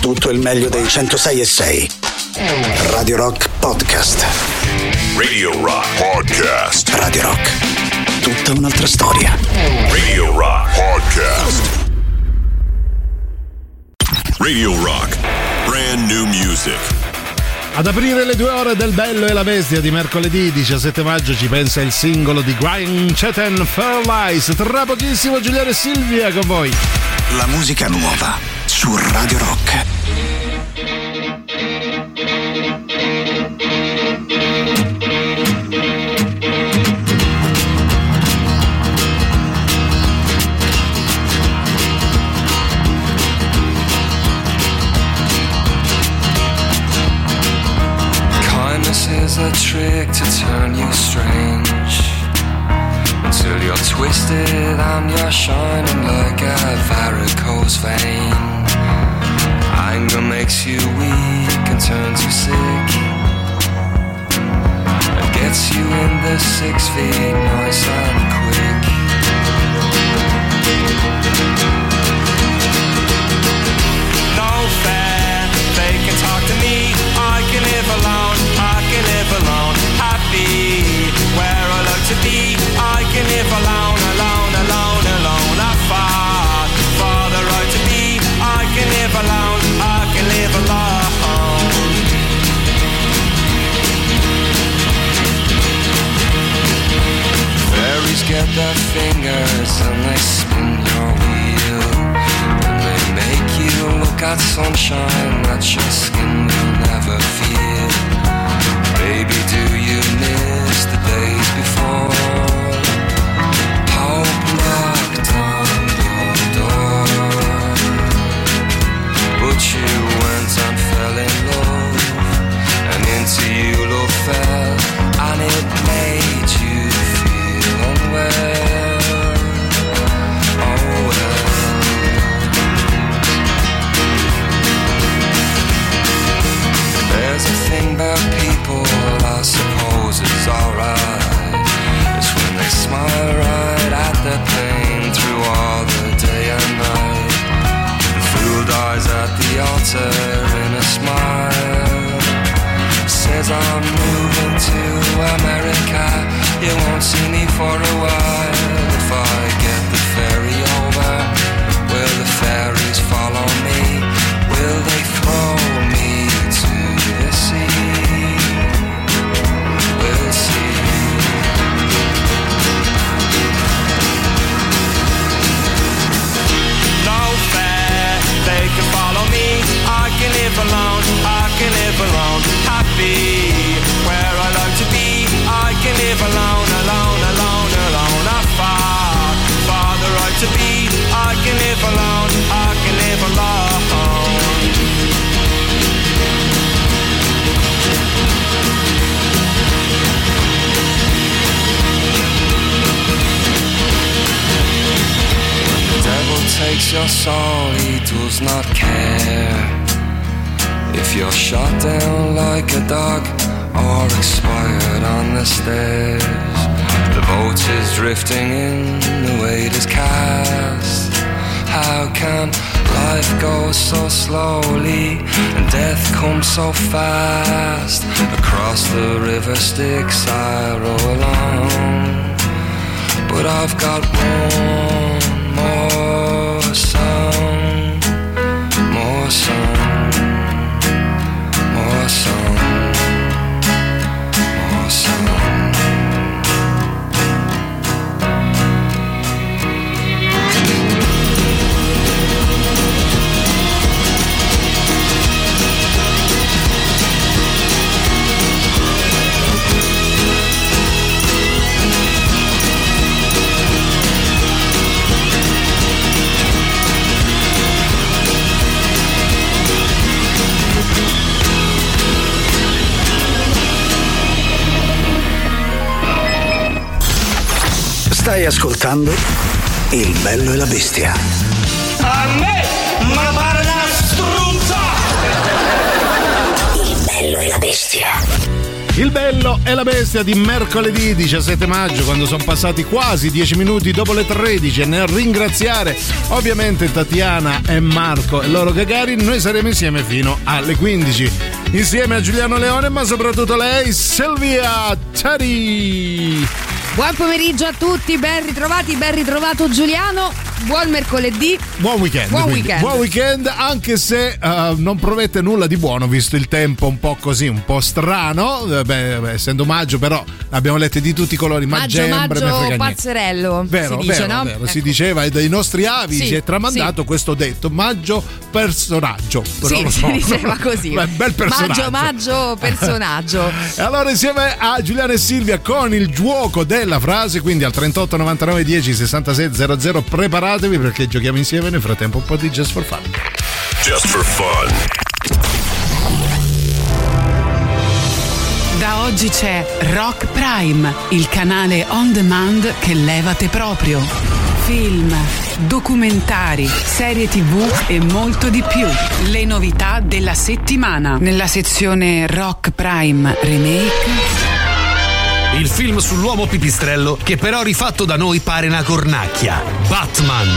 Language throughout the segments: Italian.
tutto il meglio dei 106 e 6. Radio Rock Podcast. Radio Rock Podcast. Radio Rock. Tutta un'altra storia. Radio Rock Podcast. Radio Rock. Brand new music. Ad aprire le due ore del Bello e la Bestia di mercoledì 17 maggio ci pensa il singolo di Brian Chetan Fair Lies. Tra pochissimo Giuliano e Silvia con voi. La musica nuova su Radio Rock. Kindness is a trick to turn you strange Until you're twisted and you're shining like a varicose vein Anger makes you weak and turns you sick And gets you in the six feet nice and quick No fair, they can talk to me. I can live alone, I can live alone, happy where I like to be. I can live alone, alone, get their fingers and they spin your wheel. And they make you look at sunshine that your skin will never feel. Baby, do you miss the days before? Hope knocked on your door. But you went and fell in love. And into you love fell. And it made I'm moving to America. You won't see me for a while. If I get the ferry over, will the fairies follow me? Will they not care. If you're shot down like a dog or expired on the stairs, the boat is drifting in, the weight is cast. How can life go so slowly and death come so fast? Across the river Styx I row along. But I've got one more Stai ascoltando Il bello e la bestia. A me? Ma pare una struzza! Il bello e la bestia. Il bello e la bestia di mercoledì 17 maggio, quando sono passati quasi 10 minuti dopo le 13 e nel ringraziare ovviamente Tatiana e Marco e loro Gagarin, noi saremo insieme fino alle 15. Insieme a Giuliano Leone, ma soprattutto lei, Silvia Tari. Buon pomeriggio a tutti, ben ritrovati, ben ritrovato Giuliano. Buon mercoledì. Buon weekend. Buon weekend. Buon weekend, anche se uh, non provete nulla di buono, visto il tempo un po' così, un po' strano. Eh, Beh, beh, essendo maggio, però abbiamo letto di tutti i colori. Maggio, maggio, niente. pazzerello. Vero, si dice, vero, no? vero. si Ecco. diceva e dai nostri avi Sì, si è tramandato sì. questo detto maggio personaggio però Sì, lo si so. diceva così. Beh, bel personaggio Maggio, maggio, personaggio. e allora insieme a Giuliano e Silvia con il gioco della frase quindi al 38 99 10 66 00 preparatevi perché giochiamo insieme nel frattempo un po' di Just for Fun Just for fun. Da oggi c'è Rock Prime, il canale on demand che levate proprio. Film, documentari, serie tv e molto di più. Le novità della settimana. Nella sezione Rock Prime Remake il film sull'uomo pipistrello che però rifatto da noi pare una cornacchia. Batman.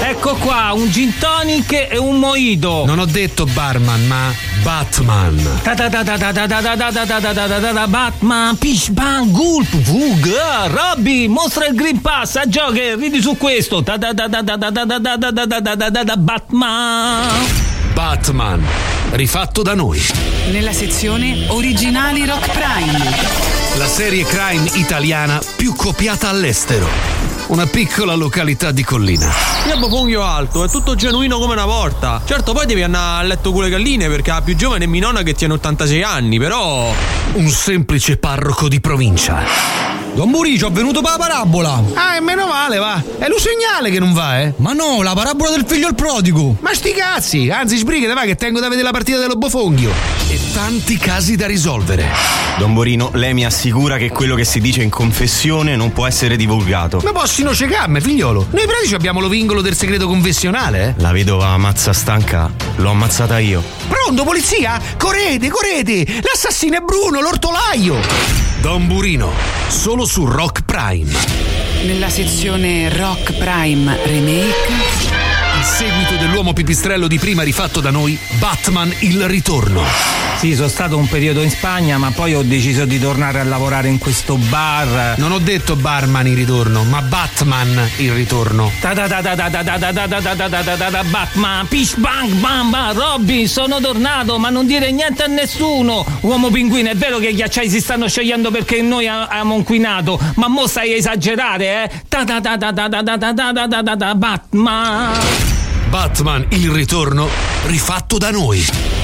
Ecco qua, un gin tonic e un moito. Non ho detto barman, ma Batman. Batman, Pish Bang, Gulp, Vug, Robby, mostra il Green Pass, a gioche, ridi su questo. Batman. Batman, rifatto da noi. Nella sezione Originali Rock Prime. La serie crime italiana più copiata all'estero. Una piccola località di collina. Io Bofonghio alto, è tutto genuino come una porta. Certo, poi devi andare a letto con le galline perché la più giovane è mia nonna che tiene 86 anni, però. Un semplice parroco di provincia. Don Muricio, è venuto per la parabola. Ah, e meno male, va. È lo segnale che non va, eh. Ma no, la parabola del figlio al prodigo. Ma sti cazzi, anzi sbrigate, va che tengo da vedere la partita dello Bofonghio. E tanti casi da risolvere. Don Borino, lei mi assicura che quello che si dice in confessione non può essere divulgato. Ma possino cecamme, figliolo. Noi pratici abbiamo lo vincolo del segreto confessionale, eh. La vedova mazza stanca, l'ho ammazzata io. Pronto, polizia? Correte, correte! L'assassino è Bruno, l'ortolaio! Don Burino, solo su Rock Prime. Nella sezione Rock Prime Remake. Il seguito dell'uomo pipistrello di prima rifatto da noi, Batman il ritorno. Sì, sono stato un periodo in Spagna, ma poi ho deciso di tornare a lavorare in questo bar. Non ho detto barman il ritorno, ma Batman il ritorno. Batman, pish bang bamba, Robin, sono tornato, ma non dire niente a nessuno. Uomo pinguino, è vero che gli acciai si stanno scegliendo perché noi abbiamo inquinato, ma mo stai a esagerare, eh? Batman. Batman, il ritorno rifatto da noi.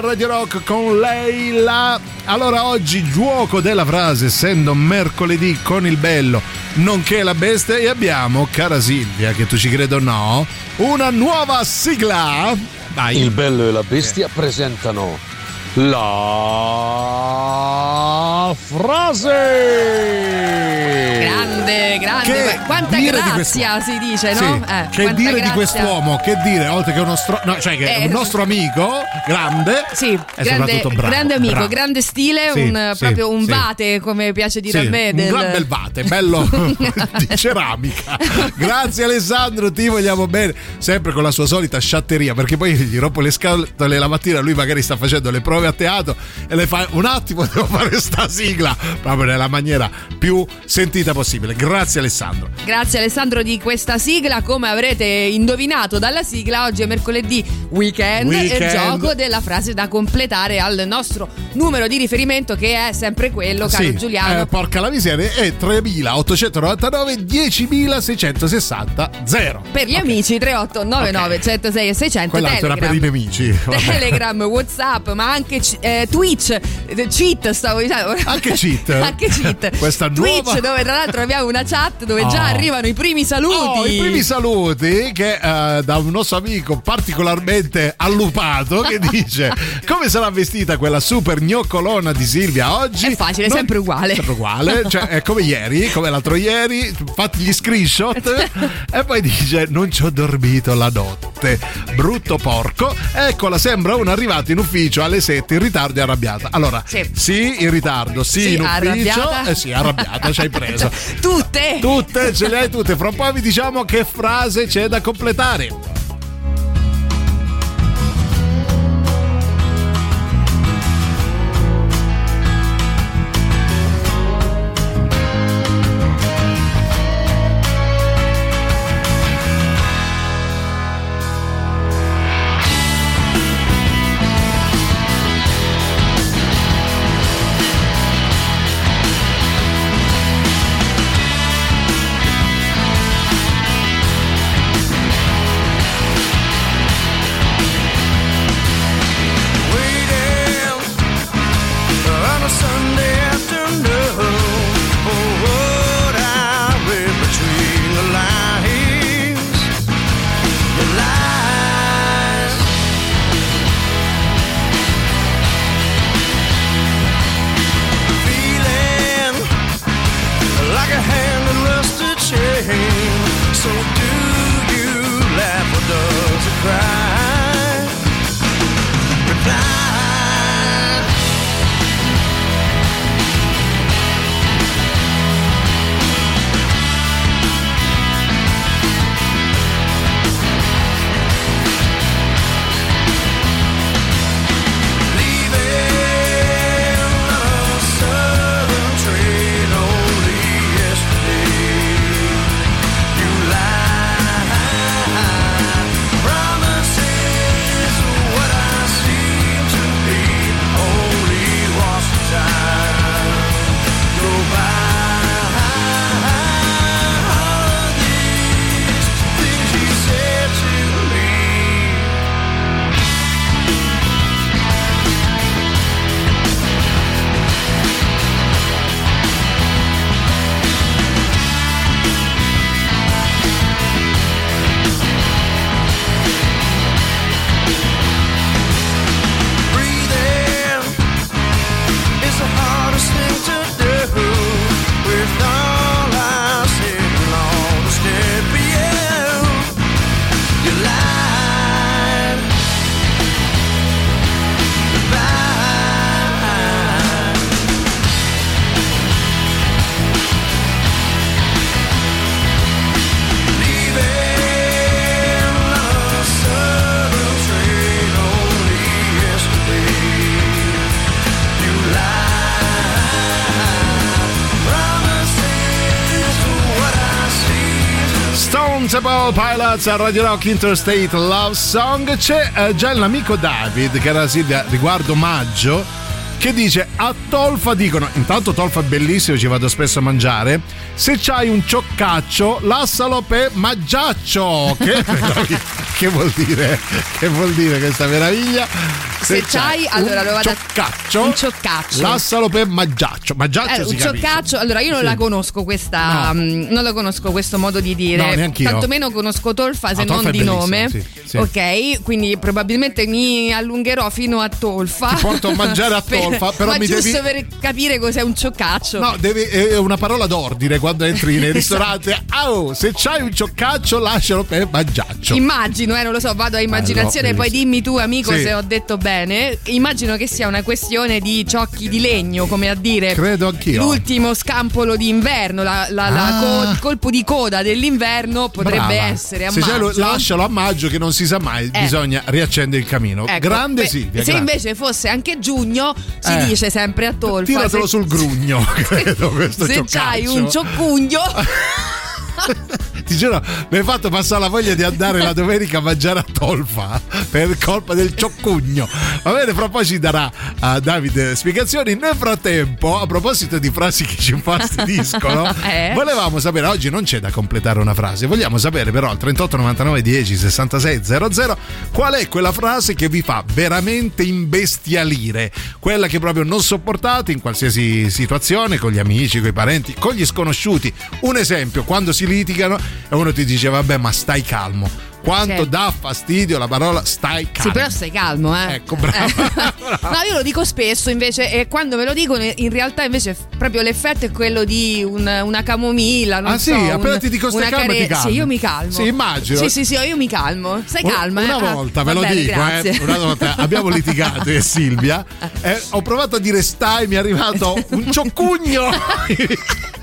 Radio Rock con lei la... Allora oggi gioco della frase, essendo mercoledì con il bello, nonché la bestia, e abbiamo, cara Silvia, che tu ci credo o no, una nuova sigla. Vai. Il bello e la bestia presentano la frase. Grande, grande. Che Quanta dire di grazia si dice, Sì, no? Eh, che dire di grazia. quest'uomo? Che dire, oltre che uno stro... no, cioè che è Eh, un nostro amico, grande. Sì, e grande, bravo. grande amico, bravo. grande stile, Sì, un, sì, proprio un vate, come piace dire a me. un del- gran bel vate, bello di ceramica. Grazie Alessandro, ti vogliamo bene. Sempre con la sua solita sciatteria, perché poi gli rompo le scatole la mattina, lui magari sta facendo le prove a teatro e le fa un attimo, devo fare sta sigla, proprio nella maniera più sentita possibile. Grazie Alessandro. Grazie Alessandro di questa sigla, come avrete indovinato dalla sigla, oggi è mercoledì weekend, e Weekend. gioco della frase da completare al nostro numero di riferimento che è sempre quello, caro Sì, Giuliano. eh, porca la miseria, è 3899 10660 0. Per gli amici 3899 106 e 600 Quell'altro era per Telegram. i nemici. Telegram, Whatsapp, ma anche eh, Twitch, eh, cheat stavo dicendo. Anche cheat? anche cheat. Questa Twitch nuova- dove tra l'altro abbiamo una chat dove già Oh. arrivano i primi saluti. Oh, i primi saluti che eh, da un nostro amico particolarmente allupato che dice come sarà vestita quella super gnoccolona di Silvia oggi? È facile, Non- sempre uguale. Sempre uguale, cioè è come ieri, come l'altro ieri, fatti gli screenshot e poi dice non ci ho dormito la notte, brutto porco, eccola sembra una arrivata in ufficio alle 7 in ritardo e arrabbiata. Allora, sì, in ritardo, sì, Sì, in ufficio, arrabbiata. eh sì, arrabbiata, ci hai preso. Tutte! Tutte, ce le hai tutte. Fra un po' vi diciamo che frase c'è da completare. Pilots a Radio Rock Interstate Love Song. C'è eh, già l'amico David, che era Silvia, riguardo maggio, che dice a Tolfa dicono, intanto Tolfa è bellissimo, ci vado spesso a mangiare, se c'hai un cioccaccio, lassalo per maggiaccio. Che, che vuol dire? Che vuol dire questa meraviglia? Se c'hai, allora lo un vado a- cioccaccio, un cioccaccio. lassalo per maggiaccio. Maggiaccio Eh, un capisce. ciocaccio, allora io non Sì. la conosco questa, No. mm, non la conosco questo modo di dire. No. Tantomeno conosco Tolfa se Ah, non di nome. sì, sì. Ok, quindi probabilmente mi allungherò fino a Tolfa. Ti porto a mangiare a Tolfa, però ma mi devi- giusto per capire cos'è un cioccaccio. No, devi, è una parola d'ordine quando entri nei ristoranti. Oh, se c'hai un cioccaccio, lascialo per maggiaccio. Immagino, eh, non lo so, vado a immaginazione, Eh, poi dimmi tu amico se ho detto bene. Immagino che sia una questione di ciocchi di legno, come a dire Credo anch'io. l'ultimo scampolo d'inverno, la, la- la Ah. co- il colpo di coda dell'inverno potrebbe Brava. essere a Se c'è lo- maggio. lascialo a maggio che non si sa mai, Eh. bisogna riaccendere il camino. Ecco, grande beh, Silvia. Se grande. invece fosse anche giugno, si Eh. dice sempre a Tolfa. Tiratelo se- sul grugno, credo, questo Se c'hai un cioccugno. Ti giuro, mi hai fatto passare la voglia di andare la domenica a mangiare a Tolfa per colpa del cioccugno. Va bene, fra poi ci darà a Davide spiegazioni. Nel frattempo, a proposito di frasi che ci infastidiscono, Eh? volevamo sapere, oggi non c'è da completare una frase, vogliamo sapere però al 38 99 10 66 00 qual è quella frase che vi fa veramente imbestialire, quella che proprio non sopportate in qualsiasi situazione, con gli amici, con i parenti, con gli sconosciuti. Un esempio, quando si litigano e uno ti dice vabbè ma stai calmo. Quanto Certo. dà fastidio la parola stai calmo. Sì, però stai calmo, eh. Ecco, brava. No, io lo dico spesso invece, e quando me lo dicono, in realtà invece proprio l'effetto è quello di un- una camomilla. Non Ah, sì? so, Appena un- ti dico stai calmo, ti care-. Sì, io mi calmo. Sì, immagino. Sì, sì, sì, io mi calmo. Stai Una- calma, Una eh? Ah, volta, ve lo bene, dico, grazie. eh, una volta abbiamo litigato io e Silvia. eh, ho provato a dire stai, mi è arrivato un cioccugno.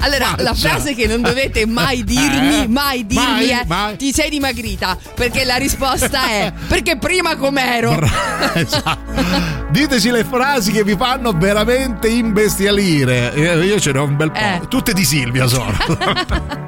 Allora, la faccia. frase che non dovete mai dirmi, Eh? mai dirmi Mai, è mai. ti sei dimagrita, perché la risposta è perché prima com'ero. Esatto. Diteci le frasi che vi fanno veramente imbestialire. Io ce n'ho un bel po'. Eh. Tutte di Silvia sono.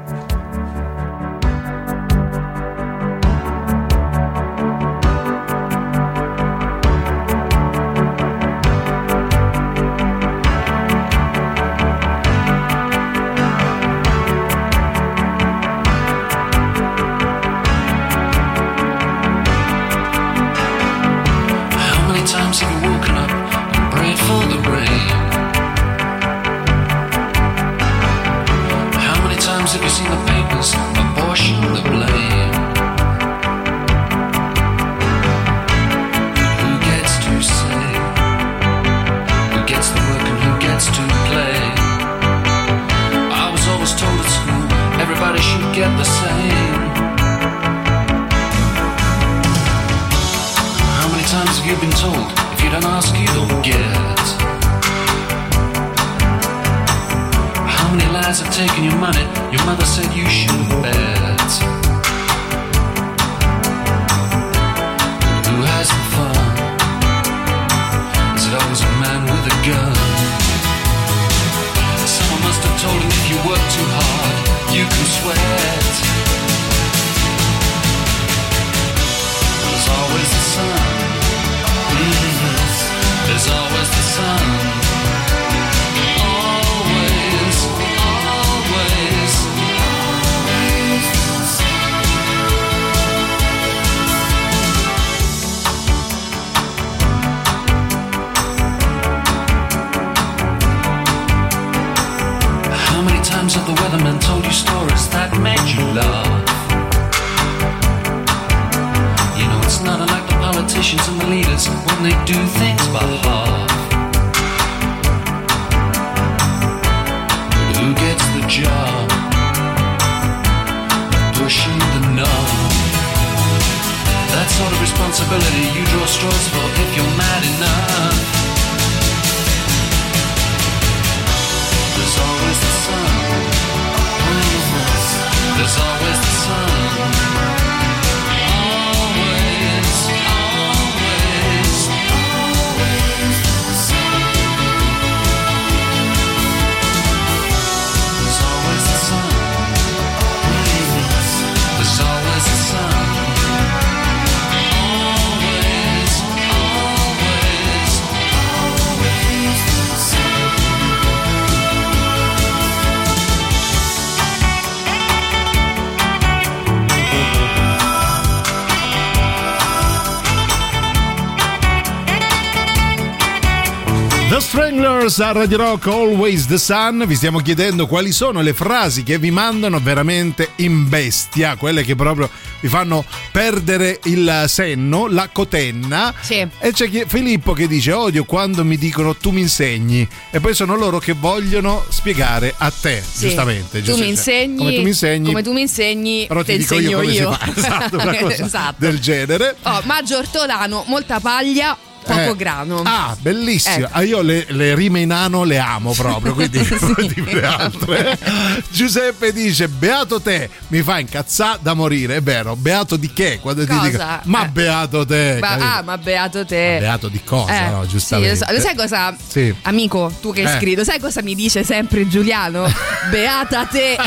Dreamers a Radio Rock Always the Sun. Vi stiamo chiedendo quali sono le frasi che vi mandano veramente in bestia, quelle che proprio vi fanno perdere il senno, la cotenna. Sì. E c'è chi- Filippo che dice: Odio quando mi dicono tu mi insegni. E poi sono loro che vogliono spiegare a te, Sì. giustamente. Tu mi Cioè, insegni. Come tu mi insegni. come tu mi insegni, però te ti insegno io io. Esatto, una cosa Esatto. del genere. Oh, Maggio Ortolano, molta paglia, poco Eh. grano. Ah, bellissimo. Ecco. Ah, io le, le rime in ano le amo proprio, quindi dire le altre. Giuseppe dice: Beato te, mi fa incazzare da morire. È vero, beato di che? Quando ti Cosa? dico, ma Eh. beato te. Ma- ah, ma beato te. beato di cosa, Eh, no? sì, Giustamente. lo so. Sai cosa, Sì. amico, tu che hai Eh. scritto, sai cosa mi dice sempre Giuliano? Beata te,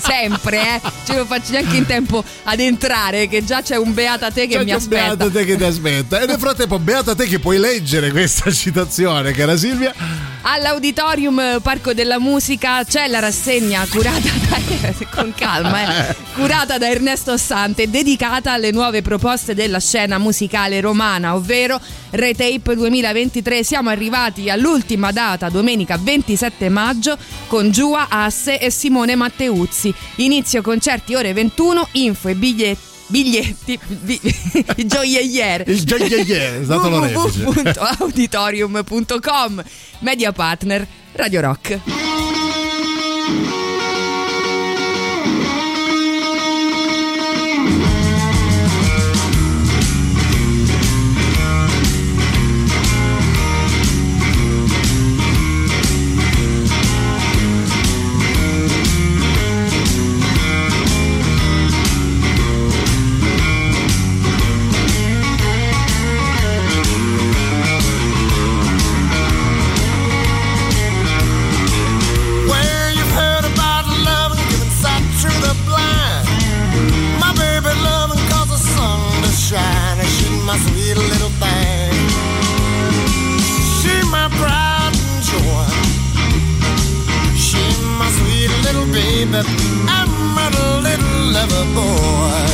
sempre, eh. Cioè, non faccio neanche in tempo ad entrare, che già c'è un beata te che C'è mi aspetta. Beata te che ti aspetta. E nel frattempo, beata te che puoi leggere questa citazione, cara Silvia. All'Auditorium Parco della Musica c'è la rassegna curata da, con calma, eh, curata da Ernesto Sante, dedicata alle nuove proposte della scena musicale romana, ovvero Retape 2023. Siamo arrivati all'ultima data, domenica 27 maggio, con Giua Asse e Simone Matteuzzi. Inizio concerti ore 21, info e biglietti. Biglietti, bi- gioielliere. Il gioielliere, l'orefice. www.auditorium.com Media partner Radio Rock. I'm a little lover boy.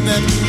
amen.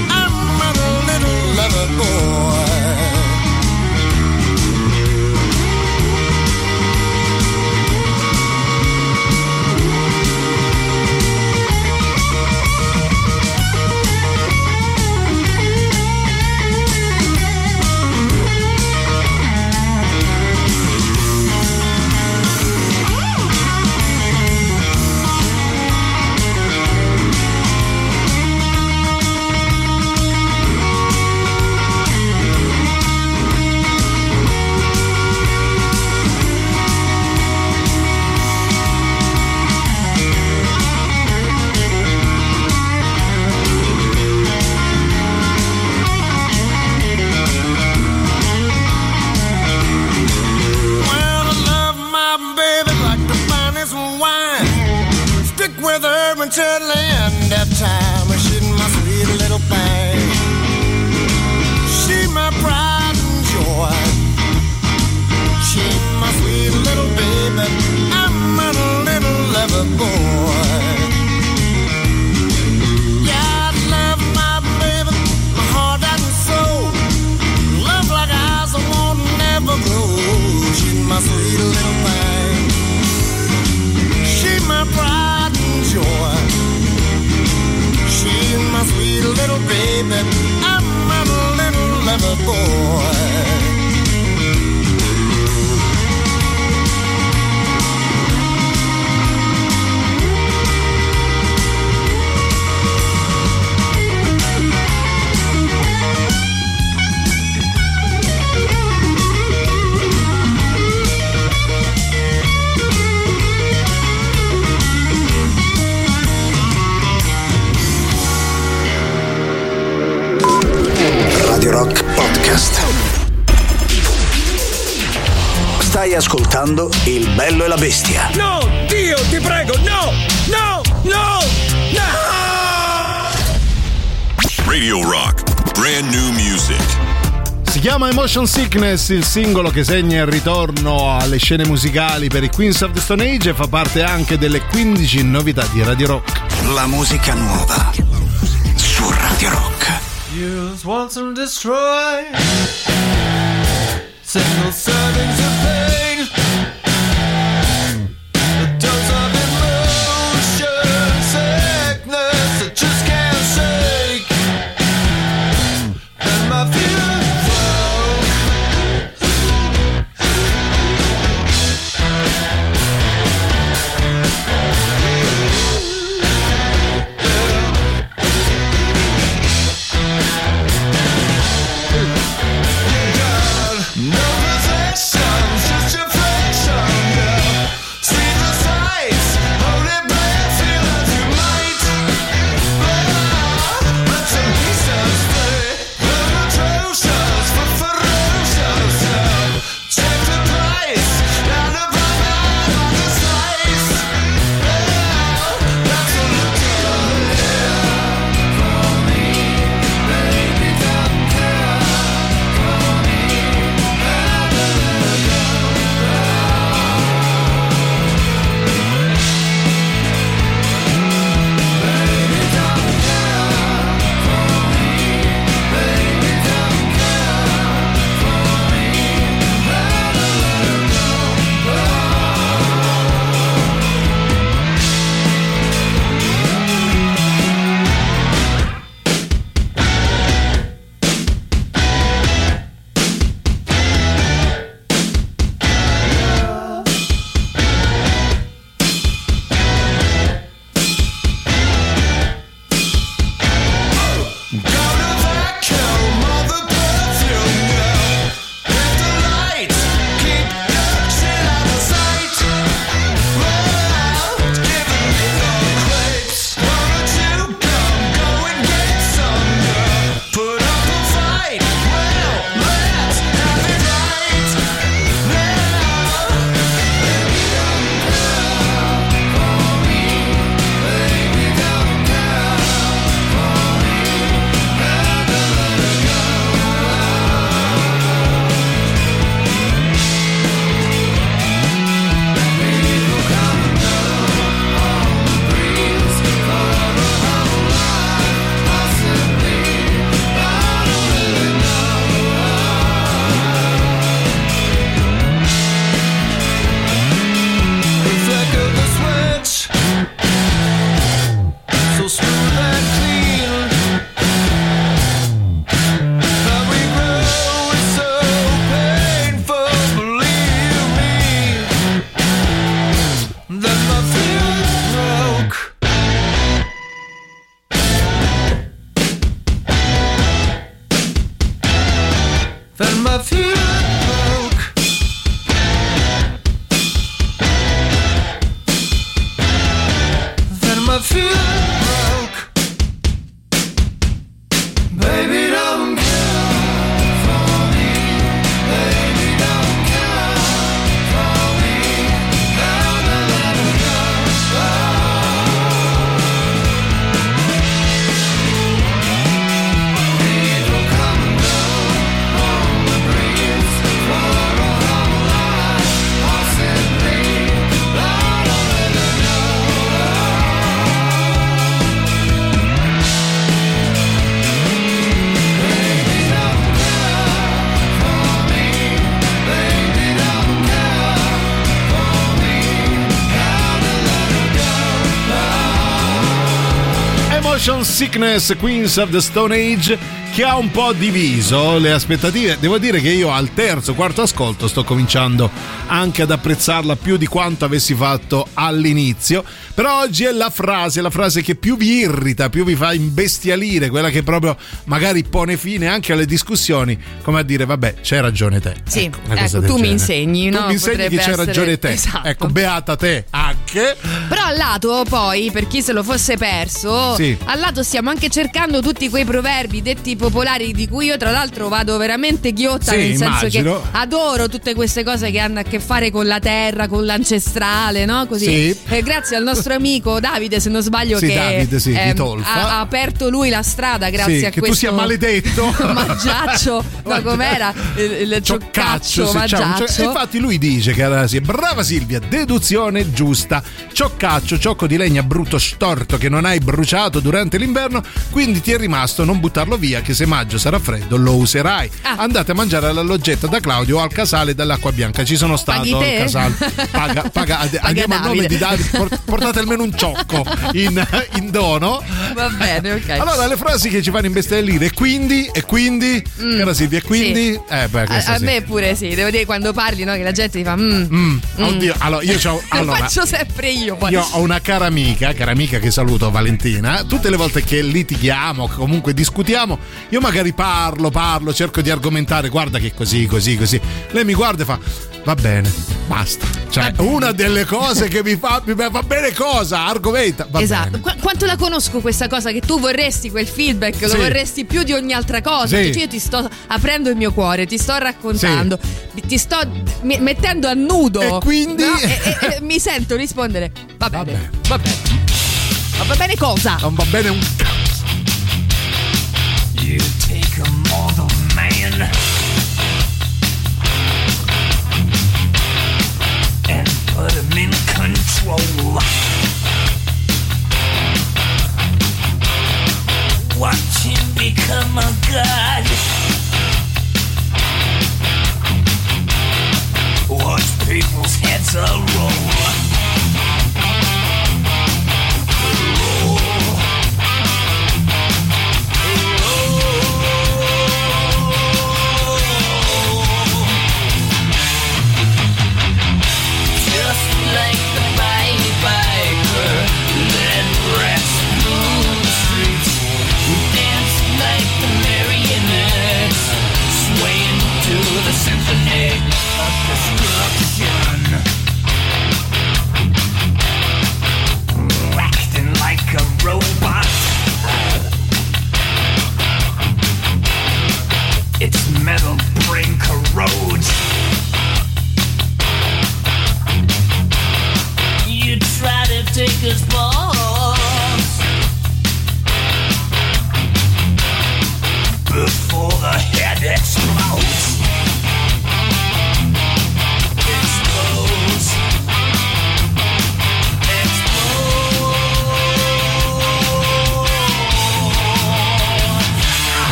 Sickness, il singolo che segna il ritorno alle scene musicali per i Queens of the Stone Age e fa parte anche delle 15 novità di Radio Rock. La musica nuova su Radio Rock. Use once and destroy. Single servings of För man fyller Sickness, Queens of the Stone Age, che ha un po' diviso le aspettative. Devo dire che io al terzo, quarto ascolto sto cominciando anche ad apprezzarla più di quanto avessi fatto all'inizio. Però oggi è la frase, la frase che più vi irrita, più vi fa imbestialire, quella che proprio magari pone fine anche alle discussioni, come a dire, vabbè, c'hai ragione te. Sì, Ecco, ecco, tu mi genere. insegni, Tu no? mi insegni Potrebbe che c'hai essere- ragione te. Esatto. Ecco, beata te anche. Però al lato, poi, per chi se lo fosse perso, Sì. al lato stiamo anche cercando tutti quei proverbi detti popolari di cui io tra l'altro vado veramente ghiotta, Sì, nel senso immagino. che adoro tutte queste cose che hanno a che fare con la terra, con l'ancestrale, no? Così. Sì. Eh, grazie al nostro amico Davide, se non sbaglio, che Davide, ehm, ha, ha aperto lui la strada grazie a che tu questo sia maledetto. mangiaccio, no com'era? Il, il Cioccaccio, cioccaccio, mangiaccio. cioè, infatti lui dice cara brava Silvia, deduzione giusta. Cioccaccio, ciocco di legna brutto storto che non hai bruciato durante l'inverno, quindi ti è rimasto non buttarlo via che se maggio sarà freddo lo userai. Ah. Andate a mangiare alla loggetta da Claudio o al casale dall'acqua bianca. Ci sono stato Paghi al casale. Paga, paga, andiamo al nome Davide. di Davide, por- portate almeno un ciocco in, in dono. Va bene, ok. Allora, le frasi che ci fanno imbestialire, quindi, e quindi, cara Silvia, e quindi, Mm. Sì. eh, beh, a, a sì. me pure sì, devo dire quando parli no, che la gente ti fa mm, Mm, mm. Oddio, allora io c'ho, Lo allora, faccio sempre io poi. io ho una cara amica, cara amica che saluto Valentina, tutte le volte che litighiamo, comunque discutiamo, io magari parlo, parlo, cerco di argomentare, guarda che così, così, così. Lei mi guarda e fa va bene, basta. Cioè, una delle cose che mi fa mi fa va bene cosa? Argomenta. Va esatto, bene. Qu- quanto la conosco questa cosa che tu vorresti quel feedback, lo Sì. vorresti più di ogni altra cosa. Sì. Cioè, io ti sto aprendo il mio cuore, ti sto raccontando, ti sto mi- mettendo a nudo. E quindi? no? E- e- e mi sento rispondere, va bene, va bene. Ma va bene cosa? Non va bene un You in control.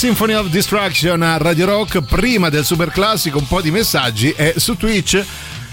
Symphony of Destruction a Radio Rock prima del super classico un po' di messaggi e su Twitch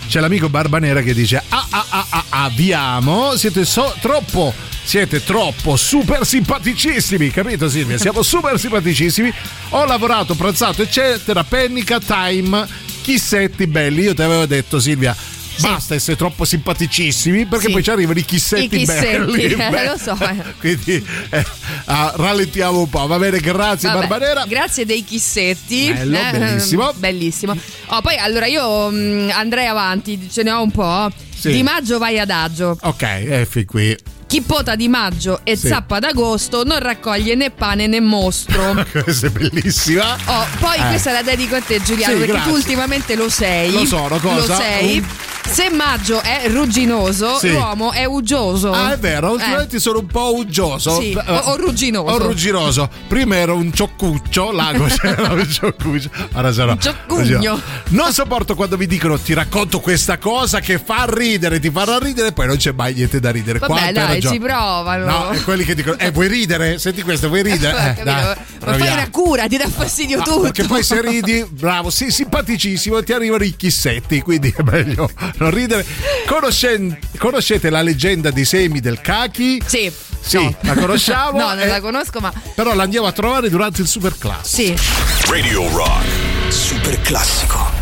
c'è l'amico Barbanera che dice ah ah ah ah abbiamo siete so- troppo siete troppo super simpaticissimi capito Silvia? Siamo super simpaticissimi ho lavorato pranzato eccetera pennica time chissetti belli. Io ti avevo detto Silvia basta essere troppo simpaticissimi perché poi ci arrivano i chissetti, I chissetti, belli. eh, lo so, eh. Quindi eh, ah, rallentiamo un po'. Va bene, grazie Vabbè, Barbarera. Grazie dei chissetti. Bello, bellissimo. Bellissimo. Oh, poi allora io mh, andrei avanti, ce ne ho un po'. Sì. Di maggio vai adagio. Ok, eh, fin qui. Chi pota di maggio e Sì. zappa d'agosto non raccoglie né pane né mostro. Questa è bellissima. Oh, poi Eh. questa la dedico a te Giuliano Sì, perché grazie. tu ultimamente lo sei. Lo sono, cosa? Lo sei. Un- Se maggio è rugginoso, Sì. l'uomo è uggioso. Ah, è vero, Eh. ultimamente sono un po' uggioso. Sì, Eh, o- o rugginoso. O rugginoso. Prima ero un cioccuccio, l'ago c'era un cioccuccio. Ora sarò. Un ciocchugno. Non sopporto quando mi dicono ti racconto questa cosa che fa ridere, ti farà ridere, poi non c'è mai niente da ridere. Vabbè, Quanto hai dai, ci provano. No, è quelli che dicono, eh, vuoi ridere? Senti questo, vuoi ridere? Eh, dai, Ma fai una cura, ti dà fastidio Ah, tutto. Perché poi se ridi, bravo, sì, simpaticissimo, ti arrivano i chissetti, quindi è meglio non ridere. Conoscen- conoscete la leggenda dei semi del cachi? Sì. Sì, la conosciamo. No, non eh, la conosco, ma Però la andiamo a trovare durante il super class. sì. Radio Rock. Super classico.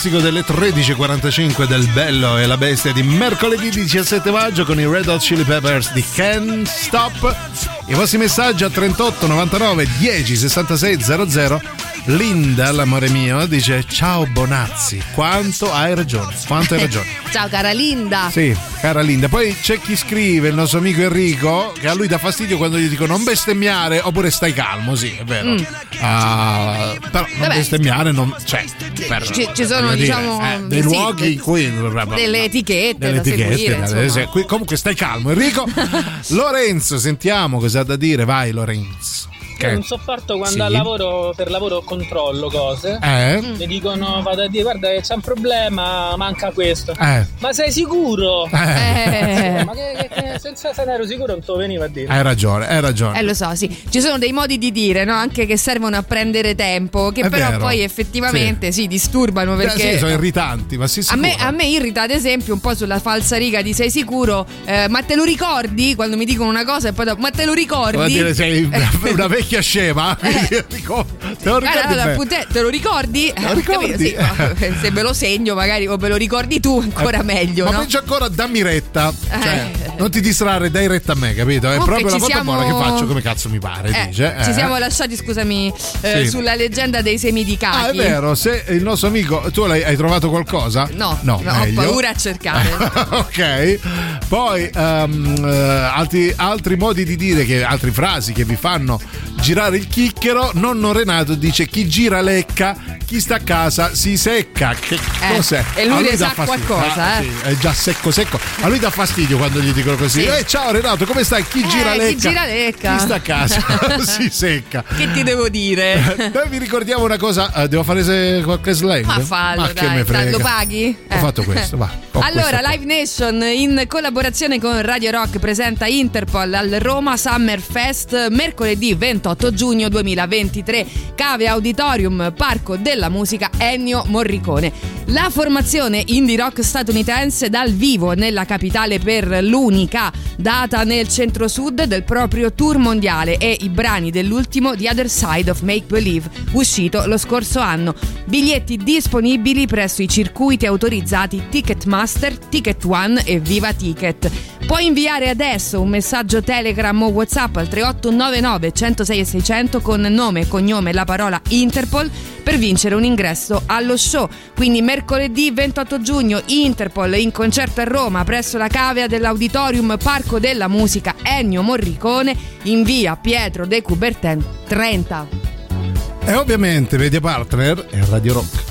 Classico delle 13.45 del Bello e la Bestia di mercoledì 17 maggio con i Red Hot Chili Peppers di Can't Stop. I vostri messaggi a 38 99 10 66 00. Linda, l'amore mio, dice ciao Bonazzi, quanto hai ragione, quanto hai ragione. Ciao cara Linda. Sì, cara Linda. Poi c'è chi scrive, il nostro amico Enrico, che a lui dà fastidio quando gli dico non bestemmiare oppure stai calmo, sì, è vero. Mm. Ah, però non Vabbè. bestemmiare non c'è. per- Ci, ci sono, voglio dire, diciamo, eh, dei sì, luoghi de- in cui delle etichette delle etichette, seguire. da- comunque stai calmo Enrico Lorenzo sentiamo cosa ha da dire vai Lorenzo Che- non sopporto quando Sì. al lavoro, per lavoro controllo cose. Eh? Mi dicono, vado a dire, guarda che c'è un problema, manca questo. Eh. Ma sei sicuro? Eh. Ma che, che- che- senza se ne ero sicuro non te lo veniva a dire. hai ragione hai ragione Eh lo so, sì. Ci sono dei modi di dire, no? Anche che servono a prendere tempo, che È però vero. poi effettivamente sì, disturbano Eh, perché sì, sono irritanti ma sì a me, a me irrita ad esempio un po' sulla falsa riga di sei sicuro, eh, ma te lo ricordi? Quando mi dicono una cosa e poi dopo, ma te lo ricordi? Vuol dire sei una vecchia scema te lo ricordi allora, appunto, te lo ricordi? Te lo ricordi? Capito? Sì, se me lo segno magari o me lo ricordi tu ancora meglio, ma no? peggio ancora dammi retta cioè, Eh. non ti distrarre dai retta a me capito è Comunque proprio la ci volta siamo- buona che faccio come cazzo mi pare Eh, dice Ci eh. siamo lasciati, scusami, eh, Sì. sulla leggenda dei semi di Ah, è cachi. vero, se il nostro amico, tu hai trovato qualcosa? No, no, no, ho paura a cercare. ok, poi eh, altri, altri modi di dire, che, altre frasi che vi fanno girare il chicchero. Nonno Renato dice: Chi gira lecca, chi sta a casa si secca. Che Eh, cos'è? e lui dà sa qualcosa, Ah, eh. sì, è già secco secco. A lui dà fastidio quando gli dicono così: Sì. Eh, ciao Renato, come stai? Chi Eh, gira chi lecca? gira lecca. Chi sta a casa si secca. Che ti devo dire? Noi vi ricordiamo una cosa, eh, devo fare qualche slang? Ma fallo, Ma che dai, me frega. lo paghi? Ho Eh. fatto questo, va. Allora. Live Nation in collaborazione con Radio Rock presenta Interpol al Roma Summer Fest mercoledì 28 giugno 2023, Cave Auditorium, Parco della Musica Ennio Morricone. La formazione indie rock statunitense dal vivo nella capitale per l'unica data nel centro-sud del proprio tour mondiale e i brani dell'ultimo The Other Side of Make Believe, uscito lo scorso anno. Biglietti disponibili presso i circuiti autorizzati Ticketmaster, Ticket One e Viva Ticket. Puoi inviare adesso un messaggio Telegram o WhatsApp al 3899 106 600 con nome cognome la parola Interpol per vincere un ingresso allo show. Quindi mercoledì 28 giugno Interpol in concerto a Roma presso la cavea dell'Auditorium Parco della Musica Ennio Morricone in via Pietro de Coubertin 30. E ovviamente media partner è Radio Rock.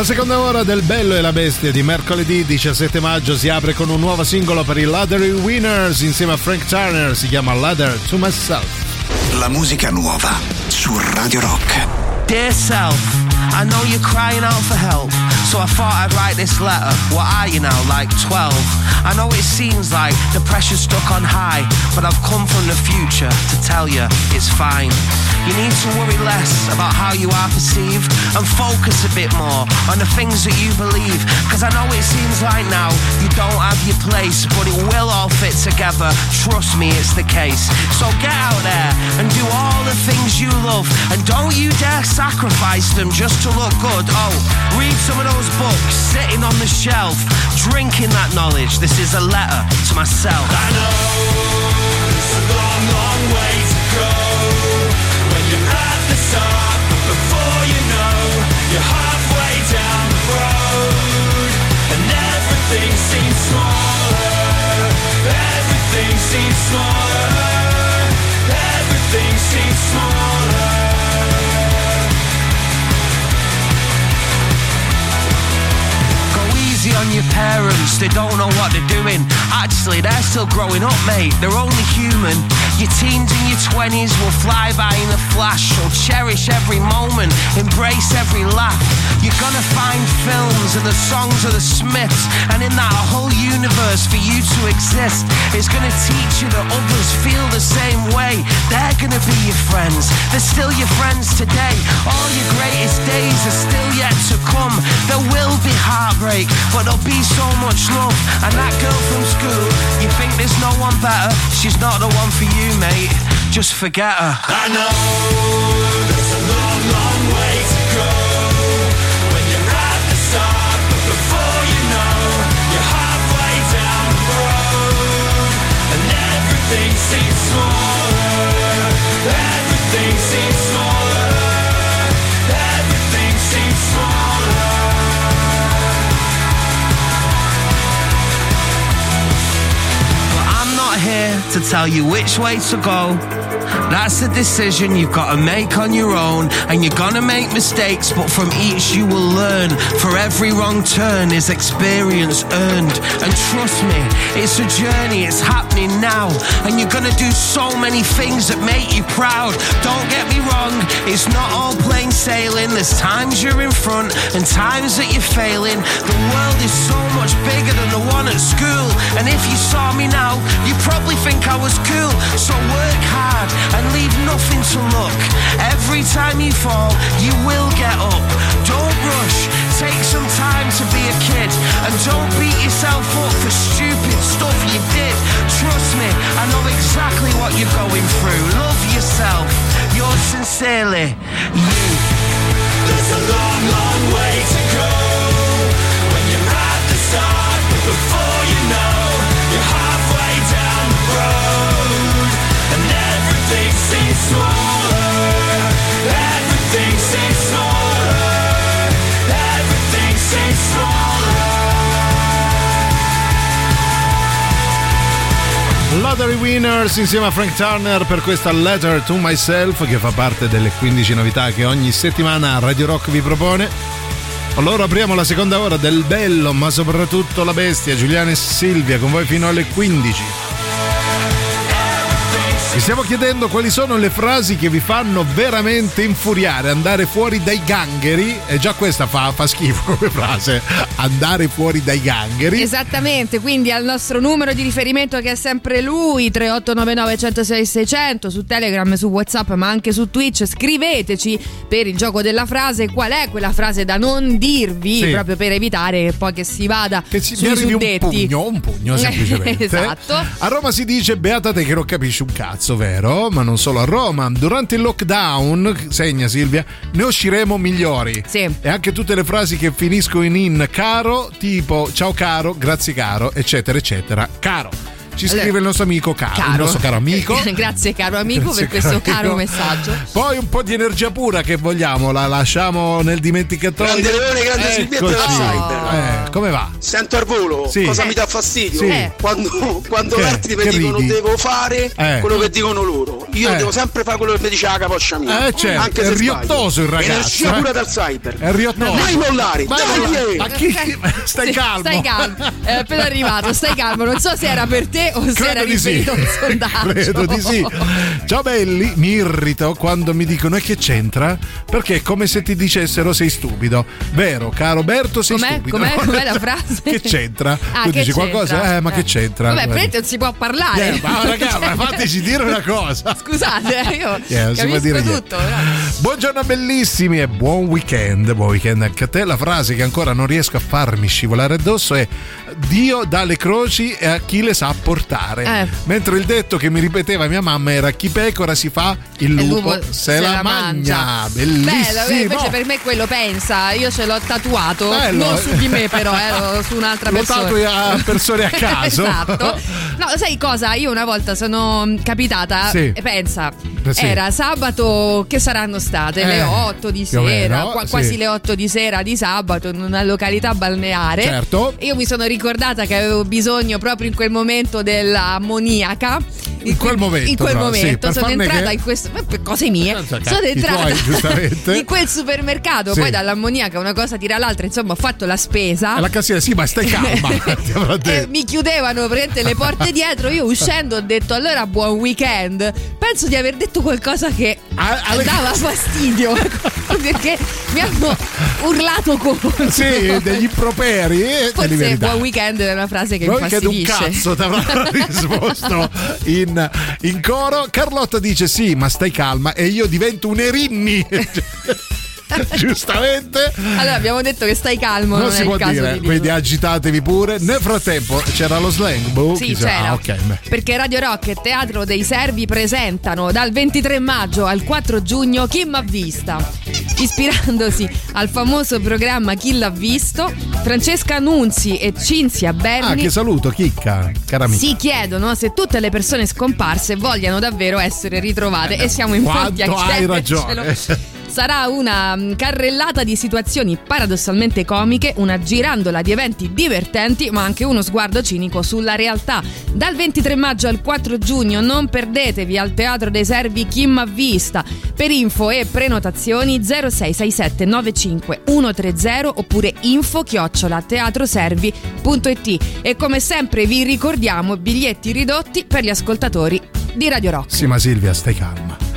La seconda ora del Bello e la Bestia di mercoledì 17 maggio si apre con un nuovo singolo per i Lottery Winners insieme a Frank Turner, si chiama Ladder to Myself. La musica nuova su Radio Rock. Dear self, I know you're crying out for help, so I thought I'd write this letter. What are you now, like 12? I know it seems like the pressure's stuck on high, but I've come from the future to tell you it's fine. You need to worry less about how you are perceived and focus a bit more on the things that you believe. Cause I know it seems like now you don't have your place, but it will all fit together. Trust me, it's the case. So get out there and do all the things you love, and don't you dare sacrifice them just to look good. Oh, read some of those books sitting on the shelf, drinking that knowledge. This is a letter to myself. I know they don't know what they're doing. Actually, they're still growing up, mate. They're only human. Your teens and your twenties will fly by in a flash, so cherish every moment, embrace every laugh. You're gonna find films and the songs of the Smiths, and in that whole universe for you to exist, it's gonna teach you that others feel the same way. They're gonna be your friends, they're still your friends today. All your greatest days are still yet to come. There will be heartbreak, but there'll be so much love. And that girl from school, you think there's no one better? She's not the one for you, mate. Just forget her. I know there's a long, long way to go here to tell you which way to go. That's a decision you've got to make on your own, and you're gonna make mistakes, but from each you will learn. For every wrong turn is experience earned. And trust me, it's a journey, it's happening now. And you're gonna do so many things that make you proud. Don't get me wrong, it's not all plain sailing. There's times you're in front and times that you're failing. The world is so much bigger than the one at school. And if you saw me now, you probably think I was cool. So work hard and leave nothing to look. Every time you fall, you will get up. Don't rush, take some time to be a kid. And don't beat yourself up for stupid stuff you did. Trust me, I know exactly what you're going through. Love yourself. Yours sincerely, you. There's a long, long way to go when you're at the start, Lottery Winners insieme a Frank Turner per questa Letter to Myself che fa parte delle 15 novità che ogni settimana Radio Rock vi propone. Allora apriamo la seconda ora del bello, ma soprattutto la bestia, Giuliana e Silvia, con voi fino alle 15. Vi stiamo chiedendo quali sono le frasi che vi fanno veramente infuriare, andare fuori dai gangheri, e già questa fa, fa schifo come frase, andare fuori dai gangheri. Esattamente, quindi al nostro numero di riferimento che è sempre lui, 3899 106 600, su Telegram, su Whatsapp, ma anche su Twitch, scriveteci per il gioco della frase qual è quella frase da non dirvi, Sì. proprio per evitare che poi che si vada Che ci sui arrivi un suddetti. pugno, un pugno semplicemente. esatto. A Roma si dice beata te che non capisci un cazzo, vero? Ma non solo a Roma. Durante il lockdown, segna Silvia, ne usciremo migliori. Sì. E anche tutte le frasi che finiscono in in caro, tipo ciao caro, grazie caro, eccetera, eccetera. Caro. Ci Allora- scrive il nostro amico caro, il nostro caro amico. Grazie caro amico Grazie, per questo caro caro amico. messaggio. Poi un po' di energia pura che vogliamo, la lasciamo nel dimenticatoio. Grande Leone, grande della Cyber. Eh, come va? Sento al volo, Sì. cosa Eh. mi dà fastidio? Sì. Eh. Quando, quando Che? altri mi dicono ridi? devo fare Eh. quello che dicono loro. Io Eh. devo sempre fare quello che mi dice la capoccia mia. Eh, certo, Anche è se riottoso sbaglio. il ragazzo, Energia eh. pura dal cyber. È riottoso. Mai mollare. Dai! Ma chi- Stai calmo. Stai calmo. È appena arrivato, stai calmo. Non so se era per te o se era Credo di sì. riferito a un sondaggio. Credo di sì. Ciao belli, mi irrito quando mi dicono e che c'entra? Perché è come se ti dicessero sei stupido. Vero, caro Berto, sei Com'è? stupido. Com'è? Com'è la frase? che c'entra? Ah, tu dici c'entra? qualcosa? Eh, ma che c'entra? Vabbè, praticamente non si può parlare. Eh, ma raga, ma fateci dire una cosa. Scusate, eh, io Eh, può capisco dire tutto. però. Buongiorno bellissimi e buon weekend. Buon weekend anche a te. La frase che ancora non riesco a farmi scivolare addosso è Dio dà le croci e a chi le sa portare. Eh. Mentre il detto che mi ripeteva mia mamma era chi pecora si fa, il lupo, lupo se, la, mangia. Bellissimo. Bello, eh, invece per me quello pensa, io ce l'ho tatuato, Bello. non su di me però, eh, lo- su un'altra Lo persona. tatui a persone a caso. esatto. No, sai cosa? Io una volta sono mm, capitata Sì. e pensa, Eh, sì. era sabato che saranno state le Eh, 8 di sera, meno, qua- sì. quasi le 8 di sera di sabato in una località balneare. Certo. Io mi sono ricordata che avevo bisogno proprio in quel momento dell'ammoniaca. In quel momento, In quel però, sì, momento per sono entrata che- in questo. Cose mie. Sono entrata tuoi, in quel supermercato. Sì. Poi dall'ammoniaca una cosa tira l'altra. Insomma, ho fatto la spesa. E la cassiera, sì, ma stai calma. mi chiudevano praticamente le porte dietro. Io uscendo ho detto allora buon weekend. Penso di aver detto qualcosa che alle- dava fastidio perché mi hanno urlato contro. Sì, degli improperi. Forse buon weekend è una frase che Noi che un infastidisce. cazzo ti avranno risposto in, in coro. Carlotta dice sì, ma stai calma e io divento un erinni. Giustamente. Allora abbiamo detto che stai calmo, Non non, si può dire, di quindi agitatevi pure. Nel frattempo c'era lo slang. Boh, Sì, chissà. c'era. Ah, ok, beh. Perché Radio Rock e Teatro dei Servi presentano dal 23 maggio al 4 giugno Chi m'ha vista. Ispirandosi al famoso programma Chi l'ha visto, Francesca Nunzi e Cinzia Ah, Berni che saluto, chicca, cara amica. si chiedono se tutte le persone scomparse vogliano davvero essere ritrovate e siamo in pronti a Quanto hai chiedercelo. ragione. Sarà una mm, carrellata di situazioni paradossalmente comiche, una girandola di eventi divertenti, ma anche uno sguardo cinico sulla realtà. Dal 23 maggio al 4 giugno non perdetevi al Teatro dei Servi Chi m'ha vista. Per info e prenotazioni 0667 95 130 oppure info chiocciola teatroservi.it e come sempre vi ricordiamo biglietti ridotti per gli ascoltatori di Radio Rock. Sì, ma Silvia, stai calma.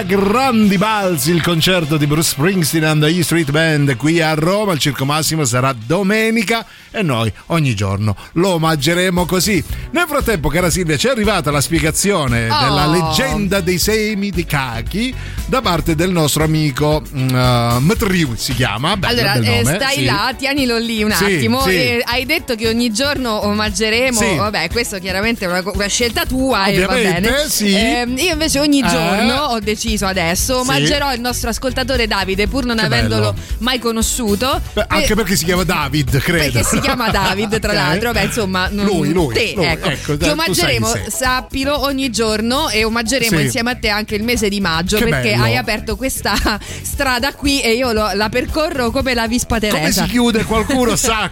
A grandi balzi il concerto di Bruce Springsteen and the E Street Band qui a Roma. Il Circo Massimo sarà domenica e noi ogni giorno lo omaggeremo così. Nel frattempo, cara Silvia, ci è arrivata la spiegazione Oh. della leggenda dei semi di cachi da parte del nostro amico uh, Matriu, si chiama. bello Allora, bel eh, nome, stai sì. là, tienilo lì un Sì, attimo. sì. e hai detto che ogni giorno omaggeremo. Vabbè, questo chiaramente è una, una scelta tua e va bene. sì. Ehm, io invece ogni Eh. giorno ho deciso adesso omaggerò il nostro ascoltatore Davide, pur non Che avendolo bello. mai conosciuto. Beh, anche E- perché si chiama David, credo. perché si chiama David, tra Ok. l'altro. Beh, insomma, non- Lui, lui, te, lui, ecco. ecco, Ti omaggeremo, sappilo, ogni giorno e omaggeremo insieme a te anche il mese di maggio Che perché bello. Hai aperto questa strada qui e io lo- la percorro come la Vispa Come Teresa. si chiude qualcuno sa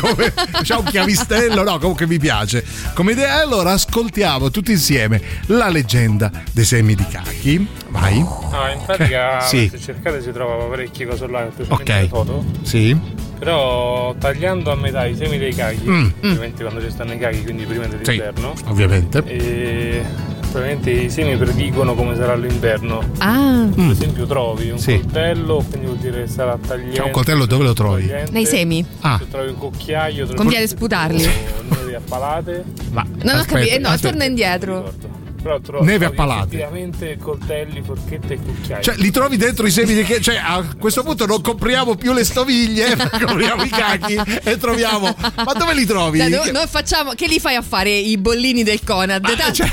come c'ha un chiavistello no comunque mi piace come idea allora ascoltiamo tutti insieme la leggenda dei semi di cachi vai No, in pratica Sì. se cercate si trova parecchie cose online, ok le foto. sì Però tagliando a metà i semi dei cachi, Mm. ovviamente quando ci stanno i cachi, quindi prima sì dell'inverno, ovviamente e probabilmente i semi predicono come sarà l'inverno. Ah, Per esempio trovi un Sì. coltello, quindi vuol dire che sarà tagliente. Cioè, un coltello dove lo trovi? tagliente. nei semi. Ah. Se trovi un cucchiaio, trovi Conviene sputarli. neve a palate. Ma Non ho capito, eh, no, aspetta. torna indietro. Però trovi, Neve a palate. effettivamente coltelli, forchette e cucchiai. Cioè, li trovi dentro i semi di cachi. Cioè, a questo punto non compriamo più le stoviglie, ma compriamo i cachi e troviamo. Ma dove li trovi? No- Che- noi facciamo, che li fai a fare i bollini del Conad? Tanto cioè,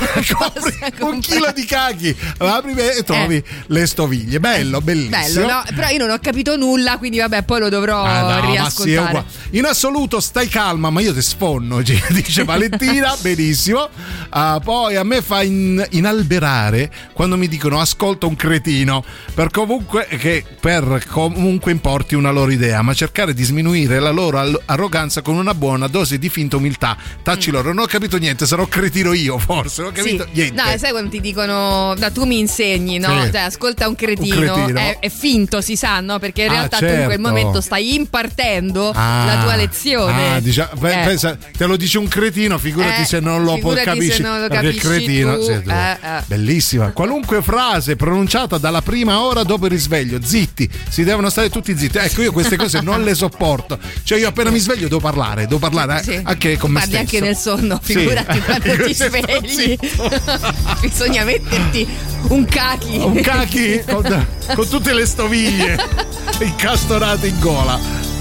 un chilo di cachi, apri e trovi Eh. le stoviglie. Bello, bellissimo. Bello, no? Però io non ho capito nulla, quindi vabbè, poi lo dovrò Ah, no, sì, riascoltare. uguale. In assoluto stai calma, ma io ti sfonno, dice Valentina, benissimo. Ah, poi a me fa in- inalberare quando mi dicono ascolta un cretino, per comunque che per comunque importi una loro idea, ma cercare di sminuire la loro arroganza con una buona dose di finta umiltà. Tacci loro, non ho capito niente, sarò cretino io forse, non ho capito Mm. Sì. niente. No, sai quando ti dicono, no, tu mi insegni, no? Sì. Cioè, ascolta un cretino, Un cretino. È, è finto, si sa, no? Perché in Ah, realtà tu in quel certo. momento stai impartendo Ah, la tua lezione. ah, dicia- pe- Eh. pensa, te lo dice un cretino, figurati Eh, se non lo figurati se capisci. non lo capisci cretino, tu, sì, tu. eh, eh. bellissima. Qualunque frase pronunciata dalla prima ora dopo il risveglio, zitti, si devono stare tutti zitti. Ecco, io queste cose non le sopporto. Cioè, io appena mi sveglio devo parlare, devo parlare Sì. anche con me Parli stesso. anche nel sonno, Sì. figurati quando ti Se sto svegli. Bisogna metterti un cachi. Un cachi con, con tutte le stoviglie incastonate in gola.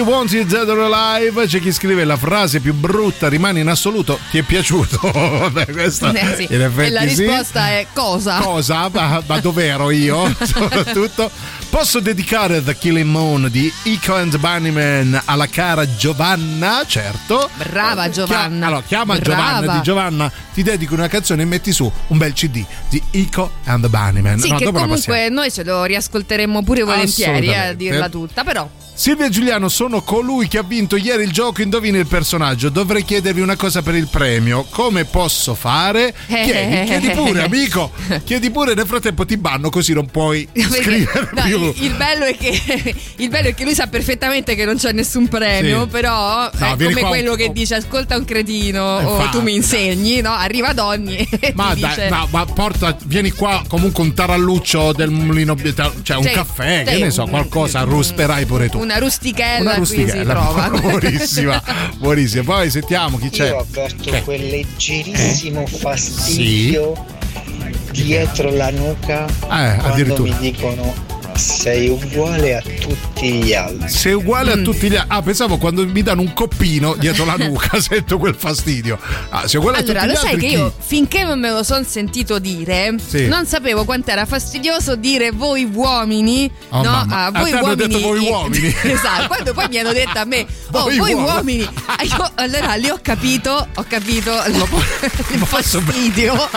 Wants It Dead or Alive. C'è chi scrive la frase più brutta rimane in assoluto. Ti è piaciuto? Vabbè, questa Eh sì. in effetti E la sì. risposta è cosa? Cosa? Ma, ma dov'ero io? Soprattutto. Posso dedicare The Killing Moon di Ico and Bunnyman alla cara Giovanna? Certo. Brava Giovanna. Chia- allora, chiama Brava. Giovanna di Giovanna, ti dedico una canzone e metti su un bel CD di Ico and the Bunnyman. Sì, No, che comunque noi ce lo riascolteremo pure volentieri eh, a Assolutamente. dirla tutta, però Silvia e Giuliano sono colui che ha vinto ieri il gioco Indovini il personaggio. Dovrei chiedervi una cosa per il premio. Come posso fare? Chiedi, chiedi pure, amico. Chiedi pure, nel frattempo ti banno così non puoi scrivere no, più. il, il bello è che, il bello è che lui sa perfettamente che non c'è nessun premio, Sì. però No, è come qua quello che dice ascolta un cretino o Infatti. tu mi insegni, no? Arriva Donny Ma dai, dice ma, ma porta, vieni qua comunque un taralluccio del mulino, cioè un Sì, caffè, che sì, ne so, qualcosa, rusperai pure tu. Una rustichella, Una qui si rustichella, trova. buonissima, buonissima. Poi sentiamo chi c'è. Io avverto Che? quel leggerissimo fastidio dietro la nuca quando addirittura. mi dicono sei uguale a tutti gli altri. Sei uguale Mm. a tutti gli altri. Ah, pensavo quando mi danno un coppino dietro la nuca, sento quel fastidio. Ah, sei uguale Allora, a tutti lo gli sai altri. che chi? io finché non me lo son sentito dire, Sì. non sapevo quanto era fastidioso dire voi uomini, Oh, no? mamma. A A voi te hanno uomini. detto voi uomini. esatto, quando poi mi hanno detto a me, oh, Voi voi, uomini. uomini. Ah, io- allora lì ho capito, ho capito il fastidio.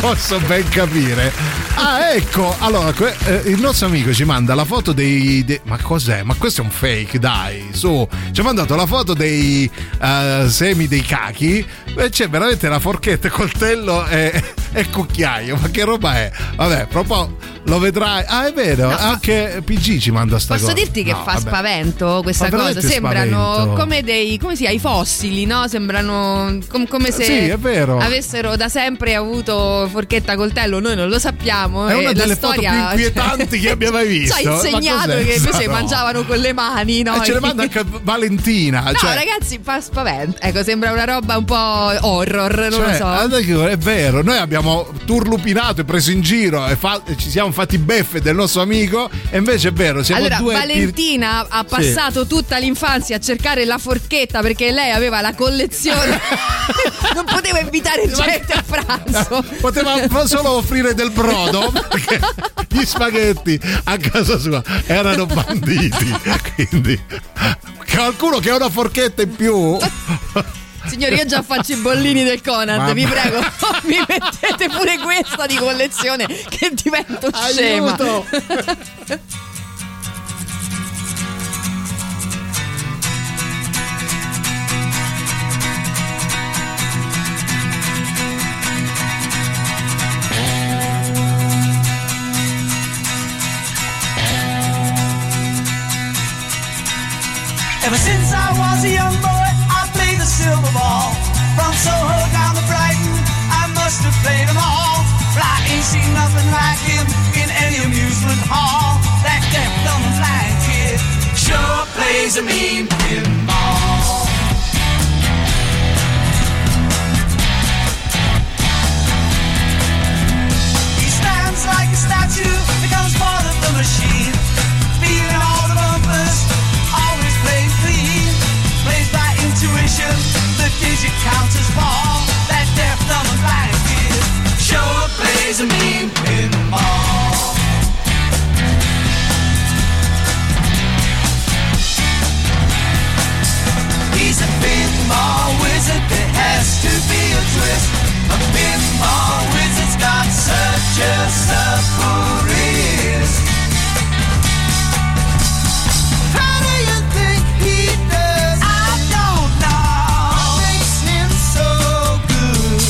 Posso ben capire. Ah, ecco. Allora, que- eh, il nostro amico ci manda la foto dei, de- Ma cos'è? Ma questo è un fake, dai. Su. Ci ha mandato la foto dei eh, semi dei cachi. E c'è veramente la forchetta, coltello e, e cucchiaio. Ma che roba è? Vabbè, proprio lo vedrai. Ah, è vero. No, Anche PG ci manda sta Posso cosa. dirti che No, fa vabbè. spavento questa Fa cosa? Sembrano spavento. come dei. come si? I fossili, no? Sembrano com- come se Sì, avessero da sempre avuto forchetta coltello. Noi non lo sappiamo. È e una delle storia, foto più inquietanti che abbia mai visto. Ci ha insegnato che invece No. mangiavano con le mani, no? E ce le manda anche Valentina. No, cioè, ragazzi, fa spavento. Ecco, sembra una roba un po' horror, non Cioè, lo so. è vero, noi abbiamo turlupinato e preso in giro e, fa- e ci siamo fatti beffe del nostro amico e invece è vero, siamo Allora, due Valentina ha passato tutta l'infanzia a cercare la forchetta perché lei aveva la collezione. non poteva invitare gente a pranzo. Poteva solo offrire del brodo perché gli spaghetti a casa sua erano banditi. Quindi qualcuno che ha una forchetta in più. Signori, io già faccio i bollini del Conad, Mamma- vi prego, mi mettete pure questa di collezione che divento scema. Aiuto! Ever sure plays a mean pinball. He stands like a statue, becomes part of the machine. Feeling all the bumpers, always playing clean. Plays by intuition, the digit counters fall. Seen him so good?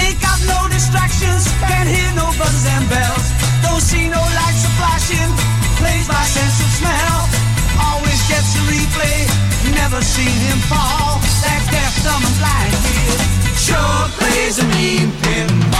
Ain't got no distractions Can't hear no buzz and bells. Don't see no lights or flashing Plays by sense of smell. Always gets a replay never see him fall. That deaf, dumb, and blind sure plays a mean pinball.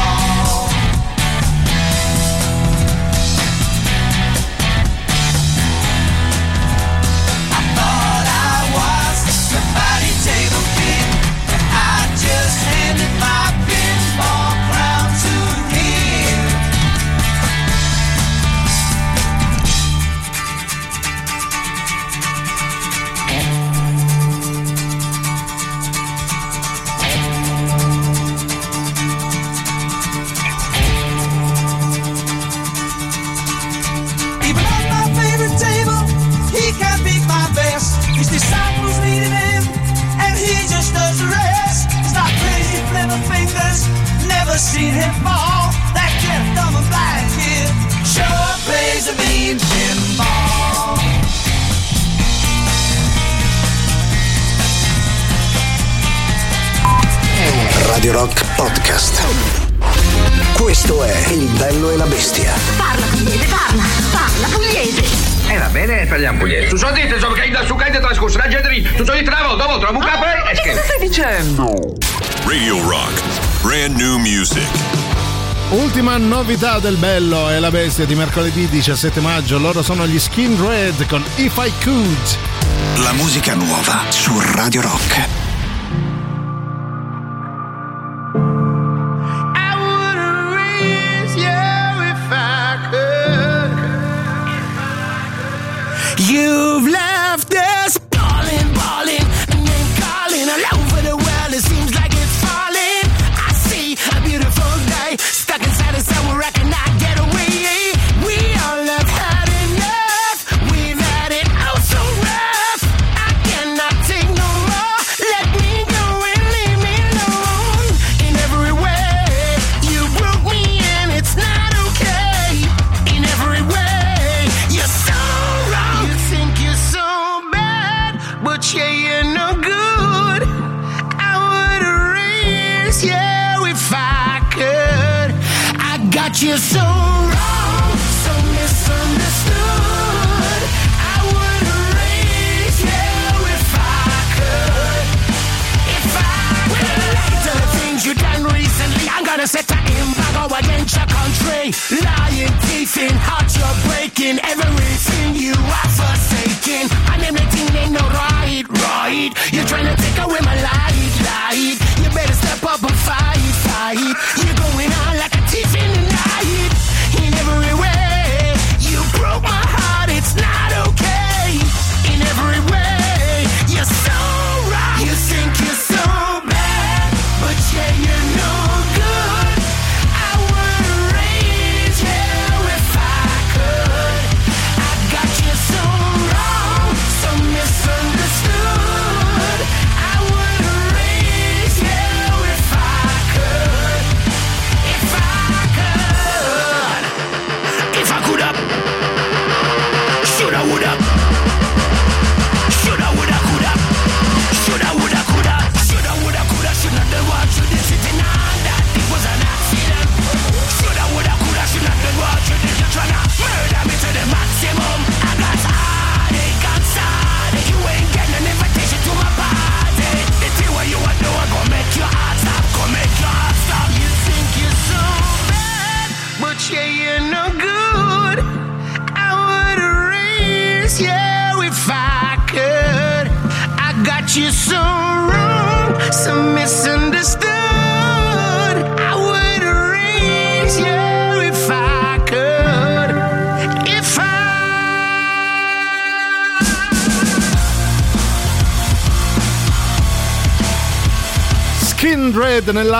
Radio Rock Podcast. Questo è Il bello e la bestia. Parla pugliese, parla, parla pugliese. Eh va bene, parliamo pugliese. Tu so dite, so che da su caide trascorso la gente lì. Tu so di travo, dopo trovo un capo e Che stai dicendo? Radio Rock. Brand new music. Ultima novità del bello e la bestia di mercoledì 17 maggio. Loro sono gli Skin Red con If I Could. La musica nuova su Radio Rock.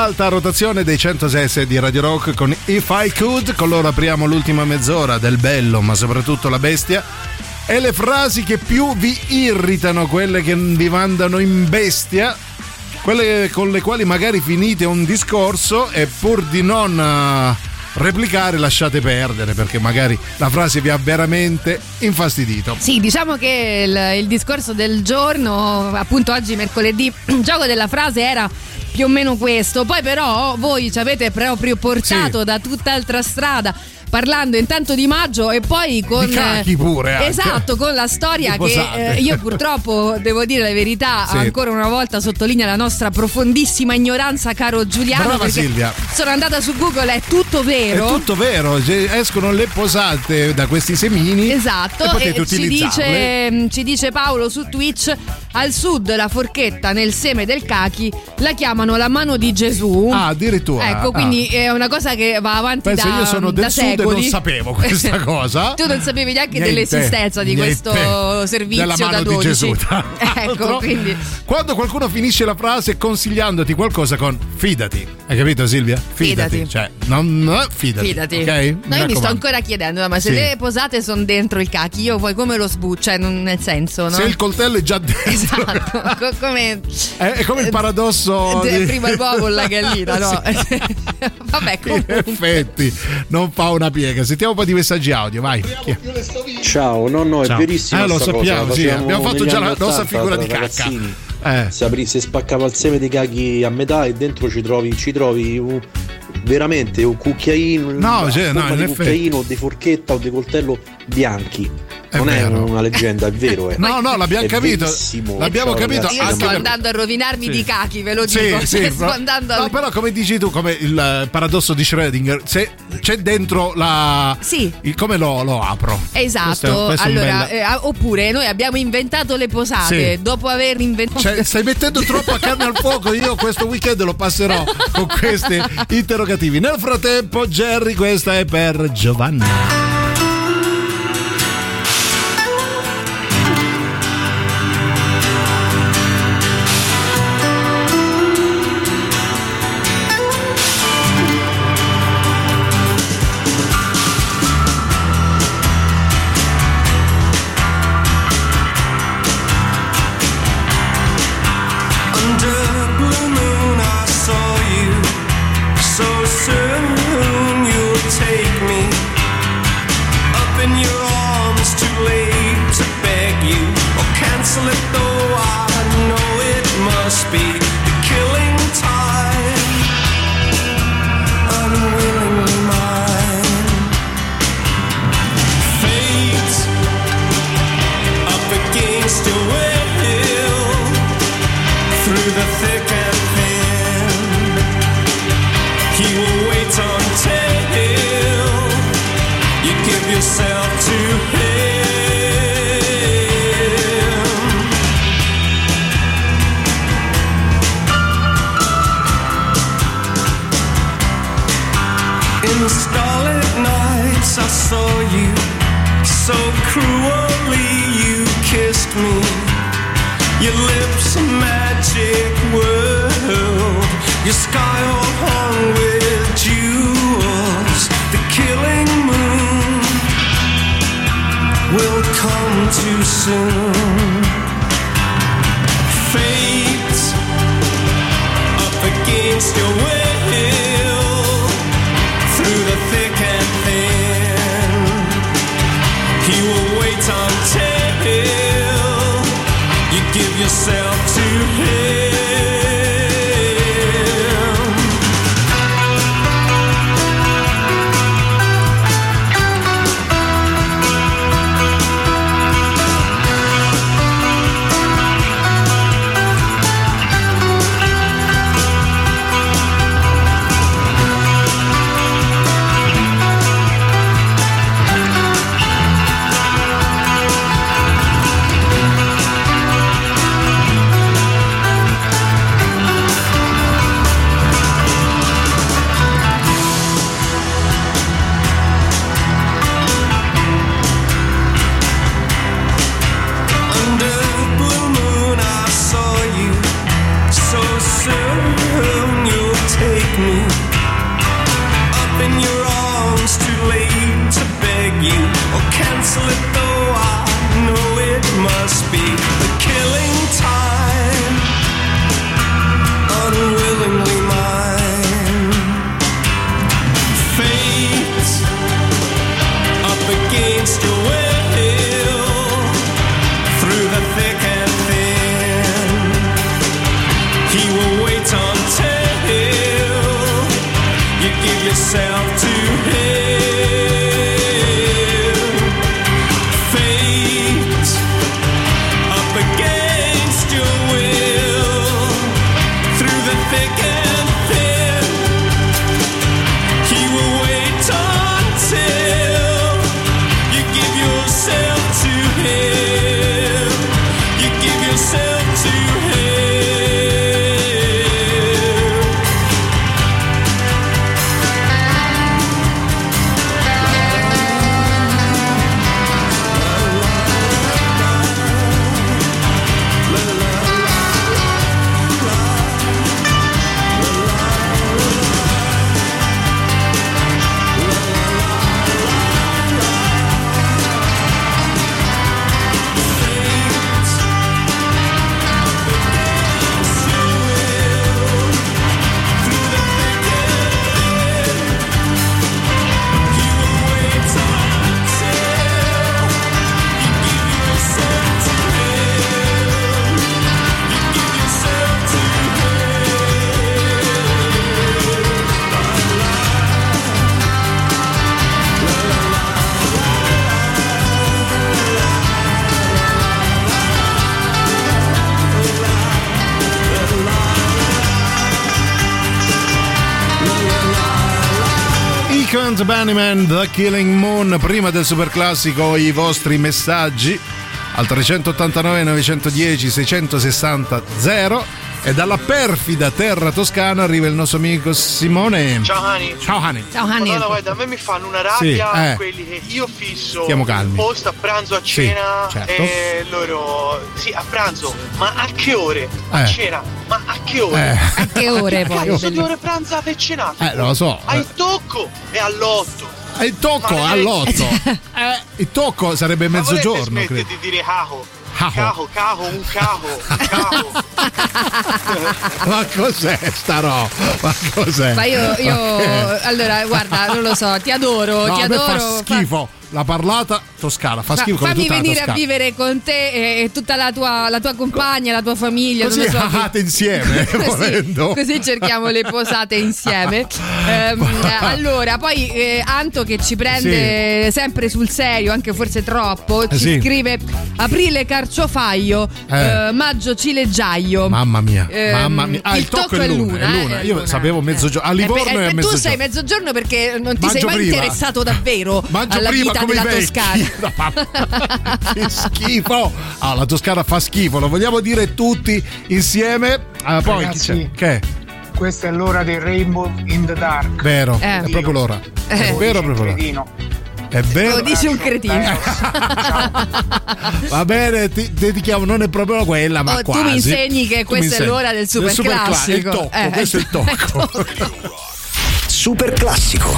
Nell'alta rotazione dei 106 di Radio Rock con If I Could. Con loro apriamo l'ultima mezz'ora del bello, ma soprattutto la bestia. E le frasi che più vi irritano, quelle che vi mandano in bestia, quelle con le quali magari finite un discorso e pur di non eh, replicare lasciate perdere perché magari la frase vi ha veramente infastidito. Sì, diciamo che il, il discorso del giorno, appunto oggi mercoledì, il gioco della frase era più o meno questo. Poi però voi ci avete proprio portato da tutt'altra strada. Parlando intanto di maggio e poi con. Di cacchi pure, anche. Esatto, con la storia che eh, io purtroppo devo dire la verità, Sì. ancora una volta sottolinea la nostra profondissima ignoranza, caro Giuliano. Brava Silvia. Sono andata su Google, è tutto vero. È tutto vero, escono le posate da questi semini. Esatto, e potete e ci dice, ci dice Paolo su Twitch: al sud la forchetta nel seme del cachi la chiamano la mano di Gesù. Ah, addirittura. Ecco, Ah. quindi è una cosa che va avanti Pensa, da io sono da del sud e non sapevo questa cosa. tu non sapevi neanche Niente, dell'esistenza di niente. questo servizio Della mano da di 12. Gesù, tra ecco, quindi Quando qualcuno finisce la frase consigliandoti qualcosa con fidati, hai capito Silvia? Fidati. Cioè, non no, fidati. Fidati. Ok? No, io mi sto ancora chiedendo, ma se Sì. le posate sono dentro il cachi, io poi come lo sbuccio? Cioè, non- nel senso, no? Se il coltello è già dentro, Esatto, co- come È, è come il paradosso. de- di- prima l'uovo o la gallina, no? Vabbè, In comunque. effetti, non fa una piega. Sentiamo un po' di messaggi audio, vai. Ciao, no, no, è Ciao. verissimo. Eh, lo sappiamo, cosa. sì, abbiamo fatto già la nostra 80 figura di cacca. Eh. Si, apri- si spaccava il seme dei caghi a metà e dentro ci trovi, ci trovi un- veramente un cucchiaino, No, cioè, no, di cucchiaino o di forchetta o di coltello bianchi. È non è vero. una leggenda, è vero. Eh. No, no, l'abbiamo È capito. verissimo. L'abbiamo Ciao, capito. ragazzi, Io anche sto andando a rovinarmi Sì. di cachi, ve lo Sì, dico. sì, sto no. andando a... No, però come dici tu, come il paradosso di Schrödinger, se c'è dentro la... Sì. il- come lo, lo apro? Esatto, Questo è- questo è allora, eh, oppure noi abbiamo inventato le posate Sì. dopo aver inventato. Cioè, stai mettendo troppa carne al fuoco. Io questo weekend lo passerò con questi interrogativi. Nel frattempo, Jerry, questa è per Giovanna. So cruelly. You kissed me. Your lips a magic world. Your sky all hung with jewels. The killing moon will come too soon. Chance Bunnyman, The Killing Moon, prima del super classico i vostri messaggi al 389 910 660 0 e dalla perfida terra toscana arriva il nostro amico Simone. Ciao Hani. Ciao Hani. Ciao Hani. Madonna, guarda, a me mi fanno una rabbia Sì, eh. quelli che io fisso Stiamo calmi. posto a pranzo a Sì, cena certo. e loro sì a pranzo, ma a che ore? A Eh. cena, ma a che ore? Eh. A che ore poi? Cazzo di ore pranzate e cenate? Eh, lo so. Al tocco e all'otto. E il tocco Ma- all'otto. Eh, il tocco sarebbe Ma mezzogiorno, smettere credo. di dire cajo? Cajo. Cajo, cajo, un cajo, cajo. Ma cos'è sta roba? Ma cos'è? Ma io, io allora, guarda, non lo so, ti adoro, No, ti adoro. fa schifo la parlata toscana, fa Fa- schifo fammi venire a Toscana. vivere con te e, tutta la tua, la tua compagna, la tua famiglia. Così so, insieme, volendo. così, così cerchiamo le posate insieme. Ehm, allora, poi eh, Anto che ci prende sempre sul serio, anche forse troppo, ci sì. scrive aprile carciofaio, Eh. eh, maggio cileggiaio. Mamma mia, Ehm, mamma mia. Ah, il, tocco è luna. è luna. eh, Io luna. sapevo mezzogiorno. A Livorno Eh, beh, è a tu mezzogiorno. sei mezzogiorno perché non ti Mangio sei mai prima. interessato davvero Mangio alla prima vita come vecchi. Toscana. No, che schifo. Ah, la Toscana fa schifo, lo vogliamo dire tutti insieme. Ah, poi chi c'è? Ragazzi. Che? Questa è l'ora del Rainbow in the Dark. Vero, Eh. è proprio l'ora. È Eh. vero proprio l'ora. Cretino. È vero. Lo dice un cretino. Va bene, ti dedichiamo, non è proprio quella, ma Oh, tu quasi. mi insegni che Tu questa è insegni. l'ora del super cla- classico. il tocco, Eh, questo è il tocco. Super classico.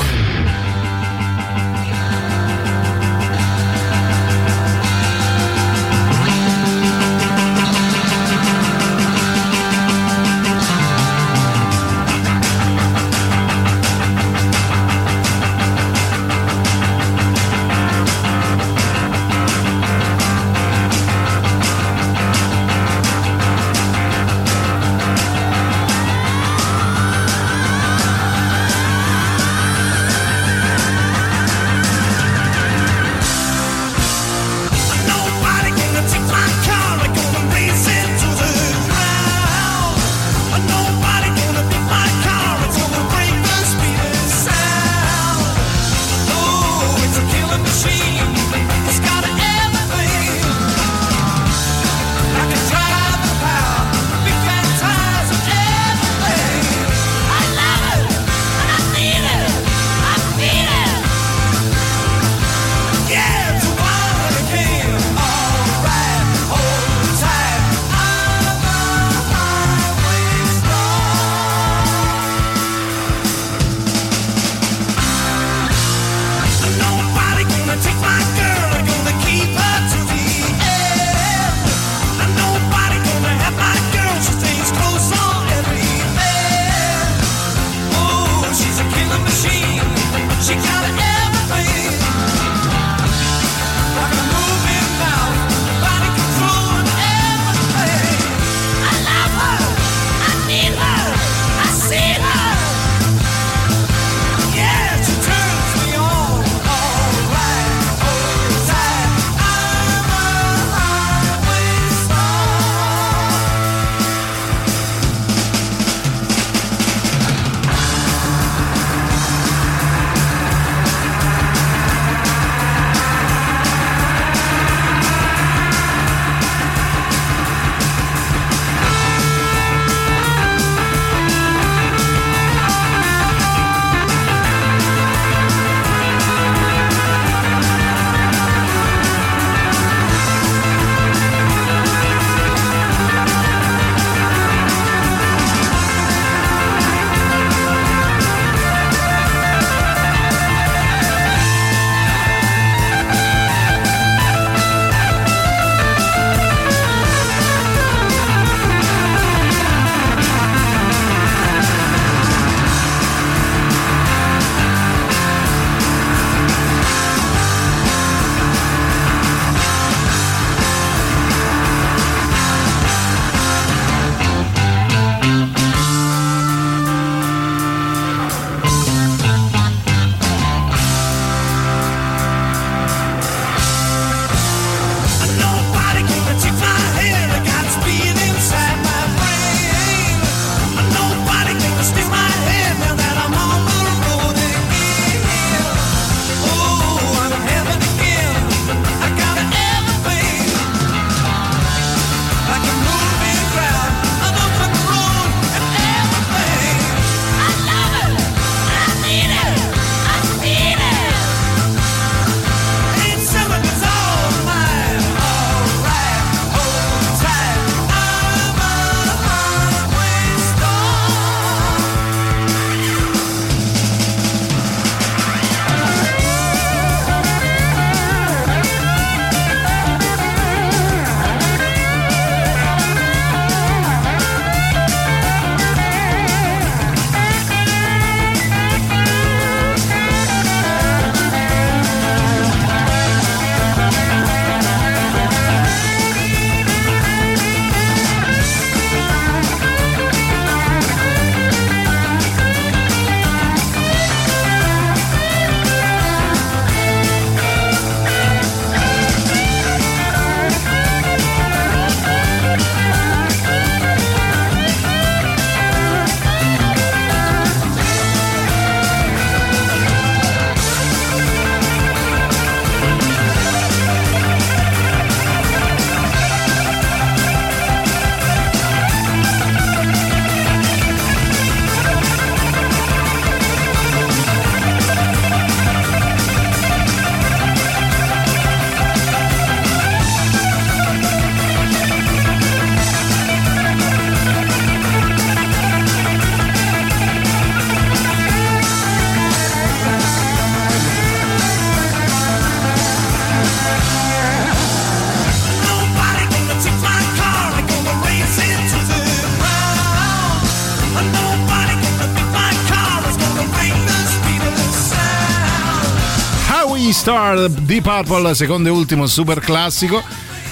Star di Purple, secondo e ultimo super classico.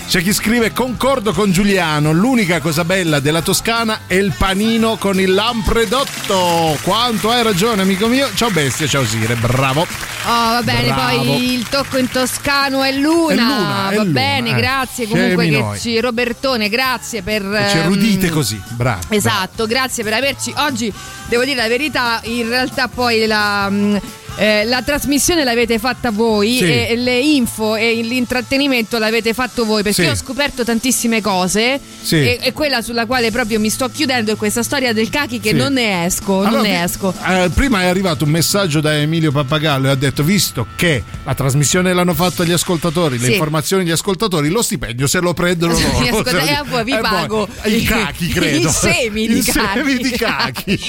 C'è chi scrive: Concordo con Giuliano. L'unica cosa bella della Toscana è il panino con il lampredotto. Quanto hai ragione, amico mio. Ciao bestia, ciao Sire, bravo. Oh, va bene, Bravo. poi il tocco in toscano è Luna. È Luna, è va Luna, bene, eh. grazie Scemi comunque che noi. ci Robertone, grazie per Ci ehm, erudite così, bravo. Esatto, grazie per averci. Oggi devo dire la verità, in realtà poi la, mh, eh, la trasmissione l'avete fatta voi Sì. e le info e l'intrattenimento l'avete fatto voi perché Sì. ho scoperto tantissime cose Sì. e, e quella sulla quale proprio mi sto chiudendo è questa storia del cachi che Sì. non ne esco, non Allora, ne vi- esco. eh, prima è arrivato un messaggio da Emilio Pappagallo e ha detto: Visto che la trasmissione l'hanno fatta gli ascoltatori, le informazioni degli ascoltatori, lo stipendio se lo prendono loro. ascolta, Se lo- e poi vi eh, pago i cachi, credo. i semi di I semi di cachi.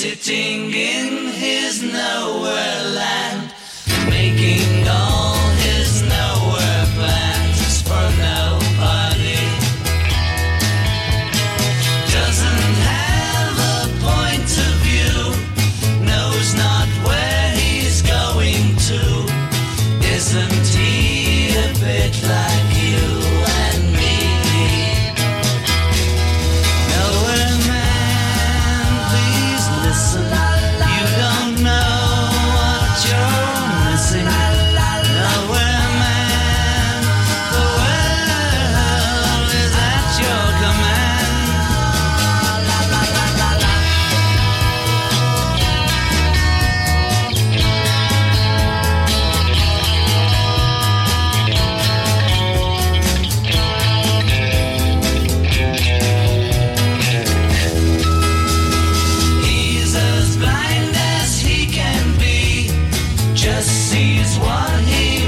Sitting in his nowhere sees what he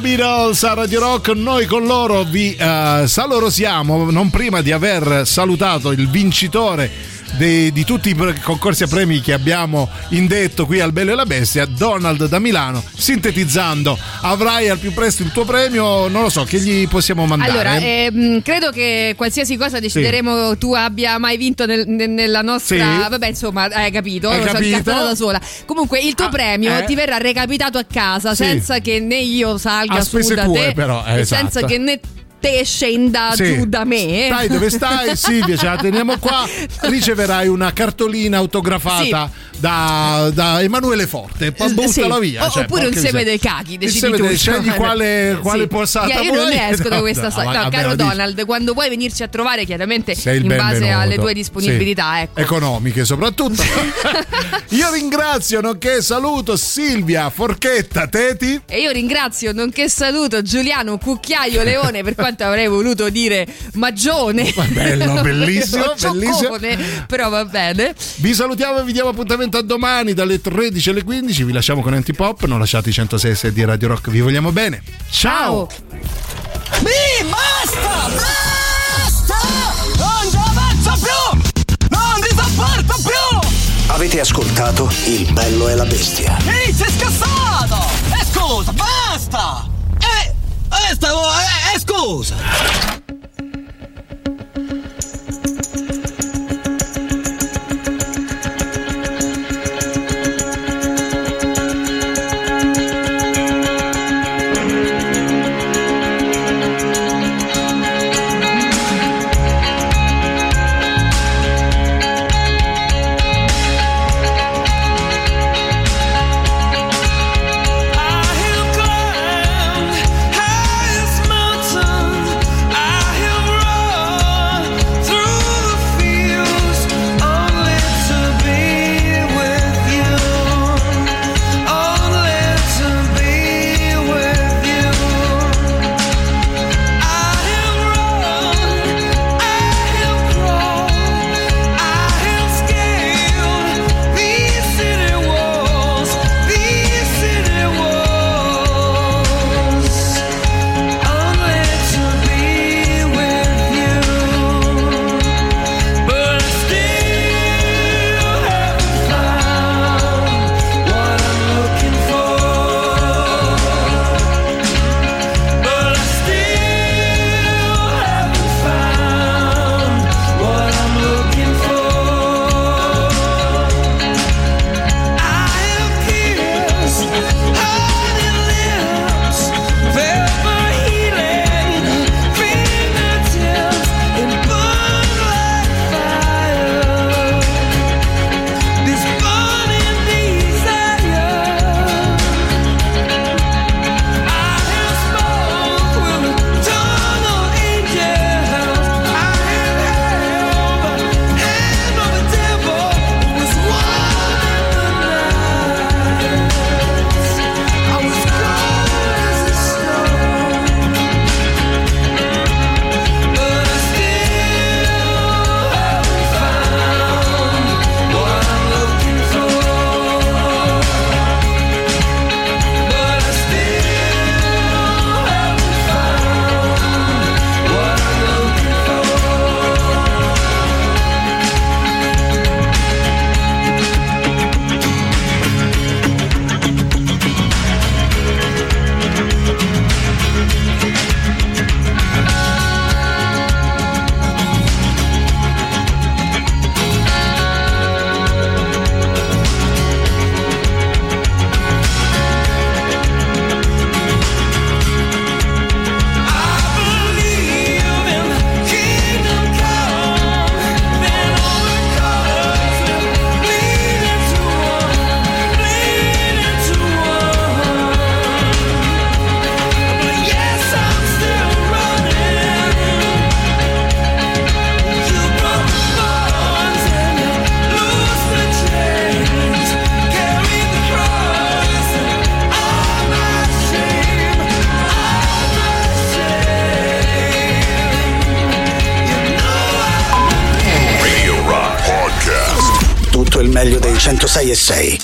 The Beatles a Radio Rock, noi con loro vi eh, salorosiamo, non prima di aver salutato il vincitore dei- di tutti i concorsi a premi che abbiamo indetto qui al Bello e la Bestia, Donald da Milano, sintetizzando, avrai al più presto il tuo premio, non lo so, che gli possiamo mandare? Allora, ehm, credo che qualsiasi cosa decideremo tu abbia mai vinto nel- nel- nella nostra. Sì. Vabbè, insomma, hai capito, Hai capito? incazzata da sola. Comunque, il tuo Ah, premio eh. ti verrà recapitato a casa Sì. senza che né io salga A su da tue, te, però, eh, esatto. senza che né te scenda Sì. giù da me. Stai dove stai, Silvia, ce la teniamo qua. Riceverai una cartolina autografata da, da Emanuele Forte. Buttala Sì. via. O- cioè, oppure un seme dei cachi, decidi tu. Scegli quale, quale Sì. posata Io, io non ne esco da questa no, storia. vabbè, No, caro lo dici. Donald, quando vuoi venirci a trovare, chiaramente in base benvenuto. alle tue disponibilità, Sì. ecco. Economiche soprattutto. Io ringrazio, nonché saluto Silvia Forchetta Teti. E io ringrazio, nonché saluto Giuliano Cucchiaio Leone, per quanto avrei voluto dire Magione. Bello, bellissimo, bellissimo. Cioccone, però va bene. Vi salutiamo e vi diamo appuntamento a domani dalle 13 alle 15. Vi lasciamo con Antipop. Non lasciate i 106 di Radio Rock. Vi vogliamo bene. Ciao. Mi basta! Basta! Non ci avanzo più! Non ti sopporto più! Avete ascoltato Il bello e la bestia. Ehi, sei scassato! E scusa, basta! Eh, eh, stavo, eh, eh, dei